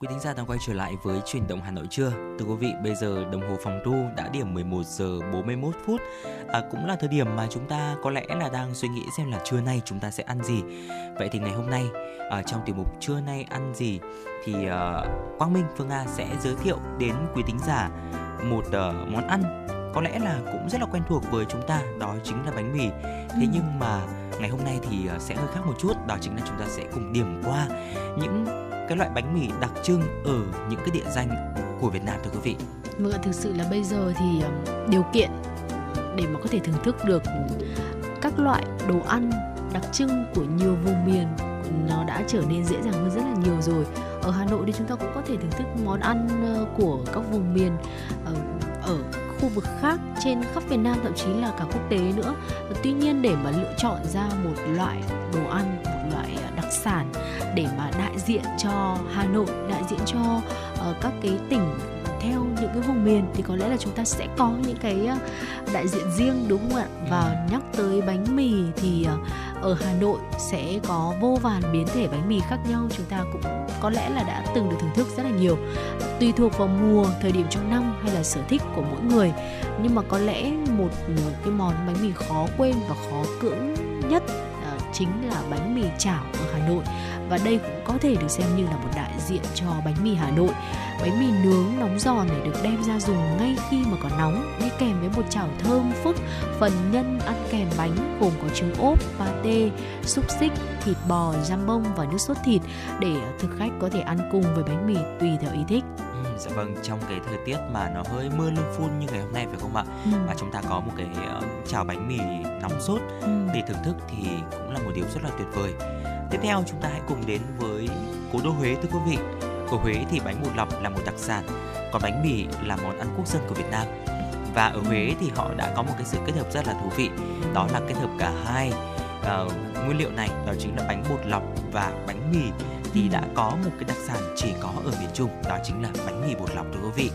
Quý thính giả đang quay trở lại với truyền động Hà Nội trưa. Thưa quý vị, bây giờ đồng hồ phòng thu đã điểm 11 giờ 41 phút. À, cũng là thời điểm mà chúng ta có lẽ là đang suy nghĩ xem là trưa nay chúng ta sẽ ăn gì. Vậy thì ngày hôm nay à, trong tiểu mục trưa nay ăn gì thì à, Quang Minh Phương Nga sẽ giới thiệu đến quý thính giả một à, món ăn có lẽ là cũng rất là quen thuộc với chúng ta đó chính là bánh mì. Thế nhưng mà ngày hôm nay thì sẽ hơi khác một chút đó chính là chúng ta sẽ cùng điểm qua những cái loại bánh mì đặc trưng ở những cái địa danh của Việt Nam thưa quý vị. Vâng ạ, thực sự là bây giờ thì ờ, điều kiện để mà có thể thưởng thức được các loại đồ ăn đặc trưng của nhiều vùng miền nó đã trở nên dễ dàng hơn rất là nhiều rồi. Ở Hà Nội thì chúng ta cũng có thể thưởng thức món ăn ờ, của các vùng miền ờ, ở khu vực khác trên khắp Việt Nam thậm chí là cả quốc tế nữa. Tuy nhiên để mà lựa chọn ra một loại đồ ăn, một loại đặc sản để mà đại diện cho Hà Nội, đại diện cho uh, các cái tỉnh theo những cái vùng miền thì có lẽ là chúng ta sẽ có những cái ờ, đại diện riêng đúng không ạ? Và nhắc tới bánh mì thì ờ, ở Hà Nội sẽ có vô vàn biến thể bánh mì khác nhau. Chúng ta cũng có lẽ là đã từng được thưởng thức rất là nhiều. Tùy thuộc vào mùa thời điểm trong năm hay là sở thích của mỗi người. Nhưng mà có lẽ một một cái món bánh mì khó quên và khó cưỡng nhất chính là bánh mì chảo ở Hà Nội. Và đây cũng có thể được xem như là một đại diện cho bánh mì Hà Nội. Bánh mì nướng, nóng giòn này được đem ra dùng ngay khi mà còn nóng, đi kèm với một chảo thơm phức, phần nhân ăn kèm bánh gồm có trứng ốp, pate, xúc xích, thịt bò, giam bông và nước sốt thịt để thực khách có thể ăn cùng với bánh mì tùy theo ý thích dạ vâng, trong cái thời tiết mà nó hơi mưa lưng phun như ngày hôm nay phải không ạ? Ừ. Mà chúng ta có một cái ờ, chảo bánh mì nóng sốt Ừ. để thưởng thức thì cũng là một điều rất là tuyệt vời. Tiếp theo chúng ta hãy cùng đến với cố đô Huế thưa quý vị. Ở Huế thì bánh bột lọc là một đặc sản, còn bánh mì là món ăn quốc dân của Việt Nam. Và ở Huế thì họ đã có một cái sự kết hợp rất là thú vị, đó là kết hợp cả hai ờ, nguyên liệu này, đó chính là bánh bột lọc và bánh mì thì đã có một cái đặc sản chỉ có ở miền Trung, đó chính là bánh mì bột lọc thưa quý vị.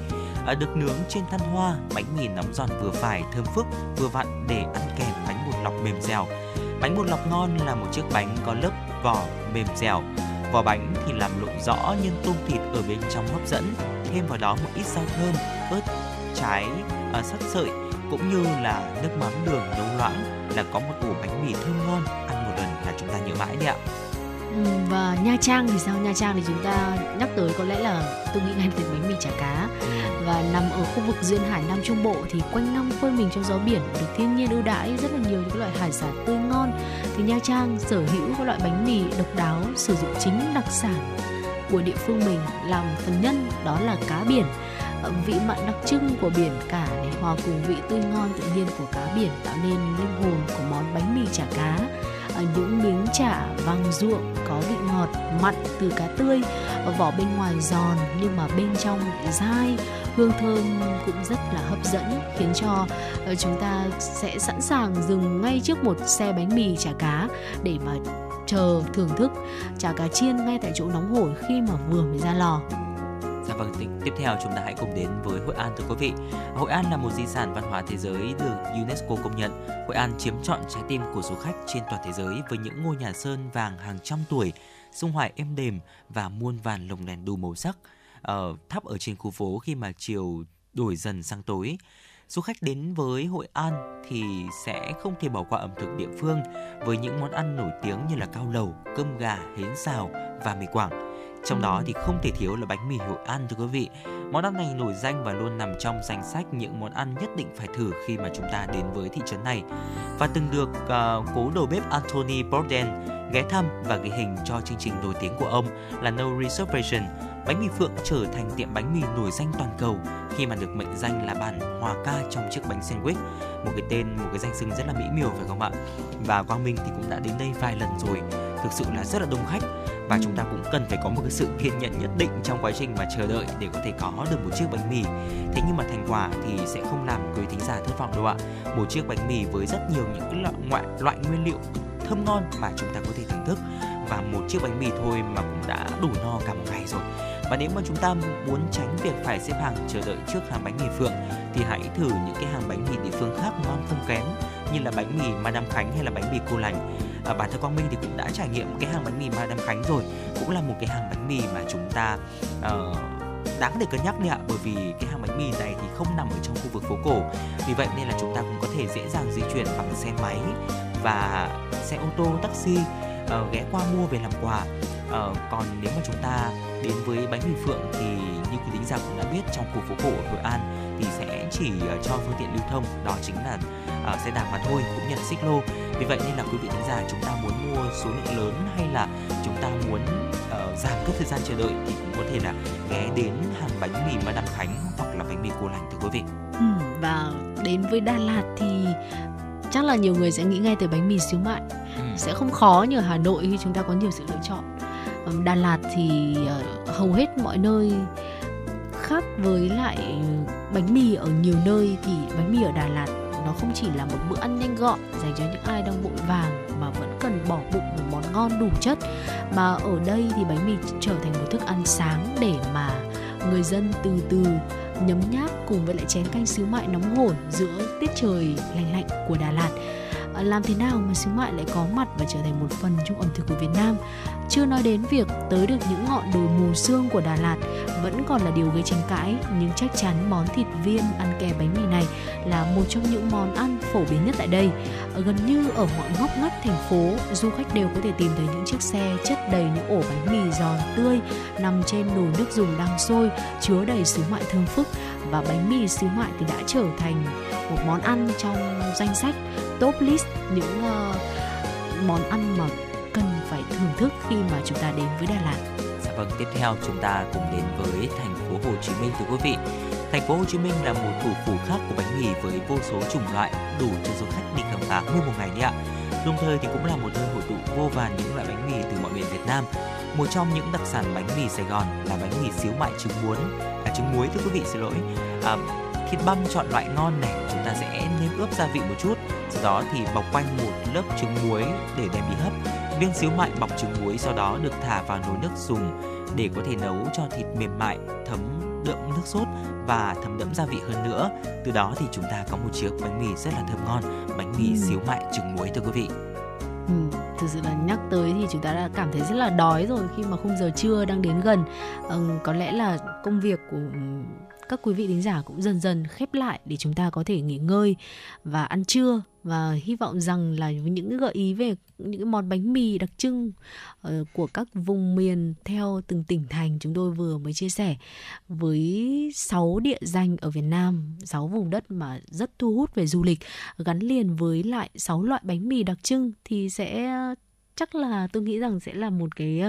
À, được nướng trên than hoa, bánh mì nóng giòn vừa phải, thơm phức, vừa vặn để ăn kèm bánh bột lọc mềm dẻo. Bánh bột lọc ngon là một chiếc bánh có lớp vỏ mềm dẻo. Vỏ bánh thì làm lộ rõ nhân tôm thịt ở bên trong hấp dẫn, thêm vào đó một ít rau thơm, ớt, trái, à, sắt sợi cũng như là nước mắm đường nấu loãng là có một ổ bánh mì thơm ngon ăn một lần là chúng ta nhớ mãi đấy ạ. Ừ, và Nha Trang thì sao? Nha Trang thì chúng ta nhắc tới có lẽ là tôi nghĩ ngay đến bánh mì chả cá. Và nằm ở khu vực duyên hải Nam Trung Bộ thì quanh năm phơi mình trong gió biển được thiên nhiên ưu đãi rất là nhiều những loại hải sản tươi ngon. Thì Nha Trang sở hữu các loại bánh mì độc đáo sử dụng chính đặc sản của địa phương mình làm phần nhân đó là cá biển. Ờ, vị mặn đặc trưng của biển cả này hòa cùng vị tươi ngon tự nhiên của cá biển tạo nên linh hồn của món bánh mì chả cá À, những miếng chả vàng ruộng có vị ngọt mặn từ cá tươi vỏ bên ngoài giòn nhưng mà bên trong lại dai. Hương thơm cũng rất là hấp dẫn, khiến cho ờ, chúng ta sẽ sẵn sàng dừng ngay trước một xe bánh mì chả cá để mà chờ thưởng thức. Chả cá chiên ngay tại chỗ nóng hổi khi mà vừa mới ra lò. Dạ vâng, tiếp- theo chúng ta hãy cùng đến với Hội An thưa quý vị. Hội An là một di sản văn hóa thế giới được UNESCO công nhận. Hội An chiếm trọn trái tim của du khách trên toàn thế giới với những ngôi nhà sơn vàng hàng trăm tuổi, sông Hoài êm đềm và muôn vàn lồng đèn đủ màu sắc. Ờ, thắp ở trên khu phố khi mà chiều đổi dần sang tối. Du khách đến với Hội An thì sẽ không thể bỏ qua ẩm thực địa phương với những món ăn nổi tiếng như là cao lầu, cơm gà, hến xào và mì Quảng. Trong đó thì không thể thiếu là bánh mì Hội An thưa quý vị. Món ăn này nổi danh và luôn nằm trong danh sách những món ăn nhất định phải thử khi mà chúng ta đến với thị trấn này. Và từng được uh, cố đầu bếp Anthony Bourdain ghé thăm và ghi hình cho chương trình nổi tiếng của ông là No Reservation. Bánh mì Phượng trở thành tiệm bánh mì nổi danh toàn cầu khi mà được mệnh danh là bản hòa ca trong chiếc bánh sandwich. Một cái tên, một cái danh xưng rất là mỹ miều phải không ạ? Và Quang Minh thì cũng đã đến đây vài lần rồi. Thực sự là rất là đông khách và chúng ta cũng cần phải có một cái sự kiên nhẫn nhất định trong quá trình mà chờ đợi để có thể có được một chiếc bánh mì. Thế nhưng mà thành quả thì sẽ không làm quý thính giả thất vọng đâu ạ. Một chiếc bánh mì với rất nhiều những cái loại ngoại, loại nguyên liệu thơm ngon mà chúng ta có thể thưởng thức và một chiếc bánh mì thôi mà cũng đã đủ no cả một ngày rồi. Và nếu mà chúng ta muốn tránh việc phải xếp hàng chờ đợi trước hàng bánh mì Phượng, thì hãy thử những cái hàng bánh mì địa phương khác ngon không kém, như là bánh mì Madame Khánh hay là bánh mì Cô Lành. À, bản thân Quang Minh thì cũng đã trải nghiệm cái hàng bánh mì madam Khánh rồi, cũng là một cái hàng bánh mì mà chúng ta uh, đáng để cân nhắc đấy ạ. Bởi vì cái hàng bánh mì này thì không nằm ở trong khu vực phố cổ. Vì vậy nên là chúng ta cũng có thể dễ dàng di chuyển bằng xe máy và xe ô tô taxi uh, ghé qua mua về làm quà. Uh, còn nếu mà chúng ta đến với bánh mì phượng thì như quý tính giả cũng đã biết trong khu phố cổ ở hội an thì sẽ chỉ uh, cho phương tiện lưu thông đó chính là uh, xe đạp mà thôi cũng như là xích lô vì vậy nên là quý vị thính giả chúng ta muốn mua số lượng lớn hay là chúng ta muốn uh, giảm cái thời gian chờ đợi thì cũng có thể là ghé đến hàng bánh mì Madame Khánh hoặc là bánh mì cô lành thưa quý vị. Ừ, và đến với Đà Lạt thì chắc là nhiều người sẽ nghĩ ngay tới bánh mì xíu mại ừ. sẽ không khó như ở Hà Nội khi chúng ta có nhiều sự lựa chọn Đà Lạt thì hầu hết mọi nơi khác với lại bánh mì ở nhiều nơi thì bánh mì ở Đà Lạt nó không chỉ là một bữa ăn nhanh gọn dành cho những ai đang vội vàng mà vẫn cần bỏ bụng một món ngon đủ chất. Mà ở đây thì bánh mì trở thành một thức ăn sáng để mà người dân từ từ nhấm nháp cùng với lại chén canh xíu mại nóng hổi giữa tiết trời lành lạnh của Đà Lạt. Ờ, làm thế nào mà xứ mại lại có mặt và trở thành một phần trong ẩm thực của Việt Nam? Chưa nói đến việc tới được những ngọn đồi mù sương của Đà Lạt, vẫn còn là điều gây tranh cãi, nhưng chắc chắn món thịt viên ăn kèm bánh mì này là một trong những món ăn phổ biến nhất tại đây. Gần như ở mọi ngóc ngách thành phố, du khách đều có thể tìm thấy những chiếc xe chất đầy những ổ bánh mì giòn tươi nằm trên nồi nước dùng đang sôi, chứa đầy xứ mại thơm phức. Và bánh mì xứ mại thì đã trở thành một món ăn trong danh sách top list những uh, món ăn mà cần phải thưởng thức khi mà chúng ta đến với Đà Lạt. Dạ vâng, tiếp theo chúng ta cùng đến với thành phố Hồ Chí Minh thưa quý vị. Thành phố Hồ Chí Minh là một thủ phủ khác của bánh mì với vô số chủng loại đủ cho du khách đi khám phá nguyên một ngày đấy ạ. Đồng thời thì cũng là một nơi hội tụ vô vàn những loại bánh mì từ mọi miền Việt Nam. Một trong những đặc sản bánh mì Sài Gòn là bánh mì xíu mại trứng muối, à, trứng muối thưa quý vị xin lỗi. À, thịt băm chọn loại ngon này chúng ta sẽ nêm ướp gia vị một chút. Sau đó thì bọc quanh một lớp trứng muối để đem đi hấp. Viên xíu mại bọc trứng muối sau đó được thả vào nồi nước dùng để có thể nấu cho thịt mềm mại thấm đượm nước sốt và thấm đẫm gia vị hơn nữa. Từ đó thì chúng ta có một chiếc bánh mì rất là thơm ngon bánh mì ừ. xíu mại trứng muối thưa quý vị. Ừ, thực sự là nhắc tới thì chúng ta đã cảm thấy rất là đói rồi khi mà khung giờ trưa đang đến gần. Ừ, có lẽ là công việc của các quý vị thính giả cũng dần dần khép lại để chúng ta có thể nghỉ ngơi và ăn trưa. Và hy vọng rằng là những gợi ý về những cái món bánh mì đặc trưng ờ, của các vùng miền theo từng tỉnh thành chúng tôi vừa mới chia sẻ với 6 địa danh ở Việt Nam, 6 vùng đất mà rất thu hút về du lịch gắn liền với lại 6 loại bánh mì đặc trưng thì sẽ chắc là tôi nghĩ rằng sẽ là một cái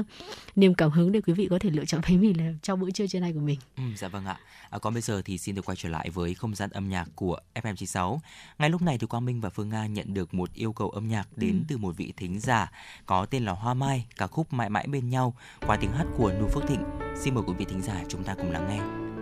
niềm cảm hứng để quý vị có thể lựa chọn bánh mì là cho bữa trưa trưa nay của mình. Ừ, dạ vâng ạ. À, còn bây giờ thì xin được quay trở lại với không gian âm nhạc của FM96. Ngay lúc này thì Quang Minh và Phương Nga nhận được một yêu cầu âm nhạc đến ừ. từ một vị thính giả có tên là Hoa Mai, ca khúc Mãi mãi bên nhau qua tiếng hát của Nu Phước Thịnh. Xin mời quý vị thính giả chúng ta cùng lắng nghe.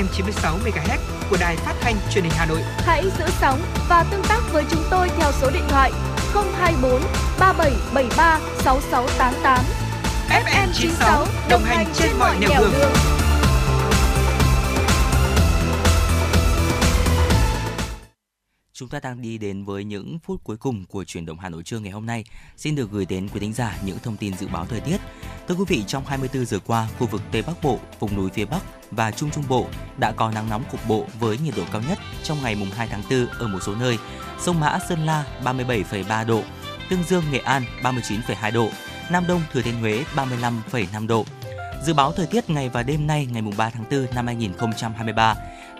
FM 96 MHz của đài phát thanh truyền hình Hà Nội. Hãy giữ sóng và tương tác với chúng tôi theo số điện thoại 024 3773 6688. FM 96 đồng hành trên mọi nẻo đường. Chúng ta đang đi đến với những phút cuối cùng của chuyển động Hà Nội trưa ngày hôm nay. Xin được gửi đến quý thính giả những thông tin dự báo thời tiết. Thưa quý vị, trong 24 giờ qua, khu vực Tây Bắc Bộ, vùng núi phía Bắc và Trung Trung Bộ đã có nắng nóng cục bộ với nhiệt độ cao nhất trong ngày mùng 2 tháng 4 ở một số nơi. Sông Mã, Sơn La 37,3 độ, Tương Dương, Nghệ An 39,2 độ, Nam Đông, Thừa Thiên Huế 35,5 độ. Dự báo thời tiết ngày và đêm nay ngày mùng 3 tháng 4 năm 2023.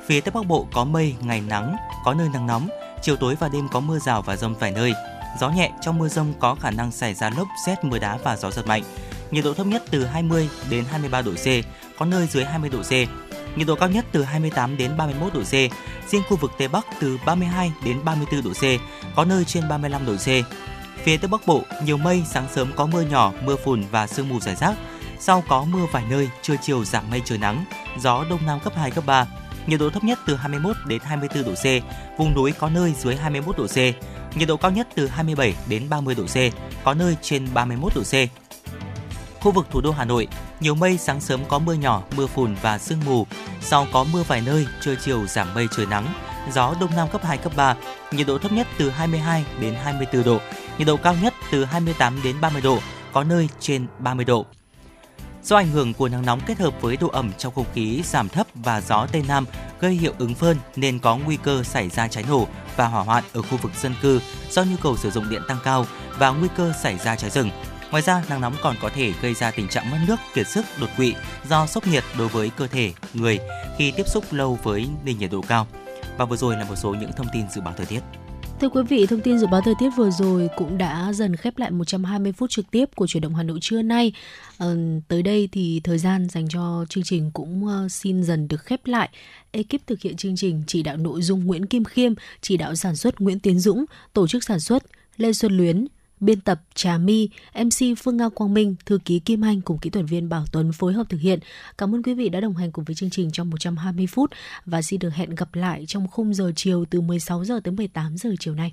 Phía Tây Bắc Bộ có mây, ngày nắng, có nơi nắng nóng, chiều tối và đêm có mưa rào và rông vài nơi. Gió nhẹ trong mưa rông có khả năng xảy ra lốc, xét, mưa đá và gió giật mạnh. Nhiệt độ thấp nhất từ 20 đến 23 độ C, có nơi dưới 20 độ C. Nhiệt độ cao nhất từ 28 đến 31 độ C. Riêng khu vực Tây Bắc từ 32 đến 34 độ C, có nơi trên 35 độ C. Phía Tây Bắc Bộ, nhiều mây, sáng sớm có mưa nhỏ, mưa phùn và sương mù rải rác. Sau có mưa vài nơi, trưa chiều giảm mây trời nắng, gió đông nam cấp 2, cấp 3. Nhiệt độ thấp nhất từ 21 đến 24 độ C, vùng núi có nơi dưới 21 độ C. Nhiệt độ cao nhất từ 27 đến 30 độ C, có nơi trên 31 độ C. Khu vực thủ đô Hà Nội, nhiều mây, sáng sớm có mưa nhỏ, mưa phùn và sương mù. Sau có mưa vài nơi, trưa chiều giảm mây trời nắng, gió đông nam cấp 2, cấp 3. Nhiệt độ thấp nhất từ 22 đến 24 độ, nhiệt độ cao nhất từ 28 đến 30 độ, có nơi trên 30 độ. Do ảnh hưởng của nắng nóng kết hợp với độ ẩm trong không khí giảm thấp và gió Tây Nam gây hiệu ứng phơn nên có nguy cơ xảy ra cháy nổ và hỏa hoạn ở khu vực dân cư do nhu cầu sử dụng điện tăng cao và nguy cơ xảy ra cháy rừng. Ngoài ra, nắng nóng còn có thể gây ra tình trạng mất nước, kiệt sức, đột quỵ do sốc nhiệt đối với cơ thể người khi tiếp xúc lâu với nền nhiệt độ cao. Và vừa rồi là một số những thông tin dự báo thời tiết. Thưa quý vị, thông tin dự báo thời tiết vừa rồi cũng đã dần khép lại 120 phút trực tiếp của chuyển động Hà Nội trưa nay. À, tới đây thì thời gian dành cho chương trình cũng ờ, xin dần được khép lại. Ekip thực hiện chương trình chỉ đạo nội dung Nguyễn Kim Khiêm, chỉ đạo sản xuất Nguyễn Tiến Dũng, tổ chức sản xuất Lê Xuân Luyến, biên tập Trà My, MC Phương Nga Quang Minh, thư ký Kim Anh cùng kỹ thuật viên Bảo Tuấn phối hợp thực hiện. Cảm ơn quý vị đã đồng hành cùng với chương trình trong 120 phút và xin được hẹn gặp lại trong khung giờ chiều từ 16 giờ tới 18 giờ chiều nay.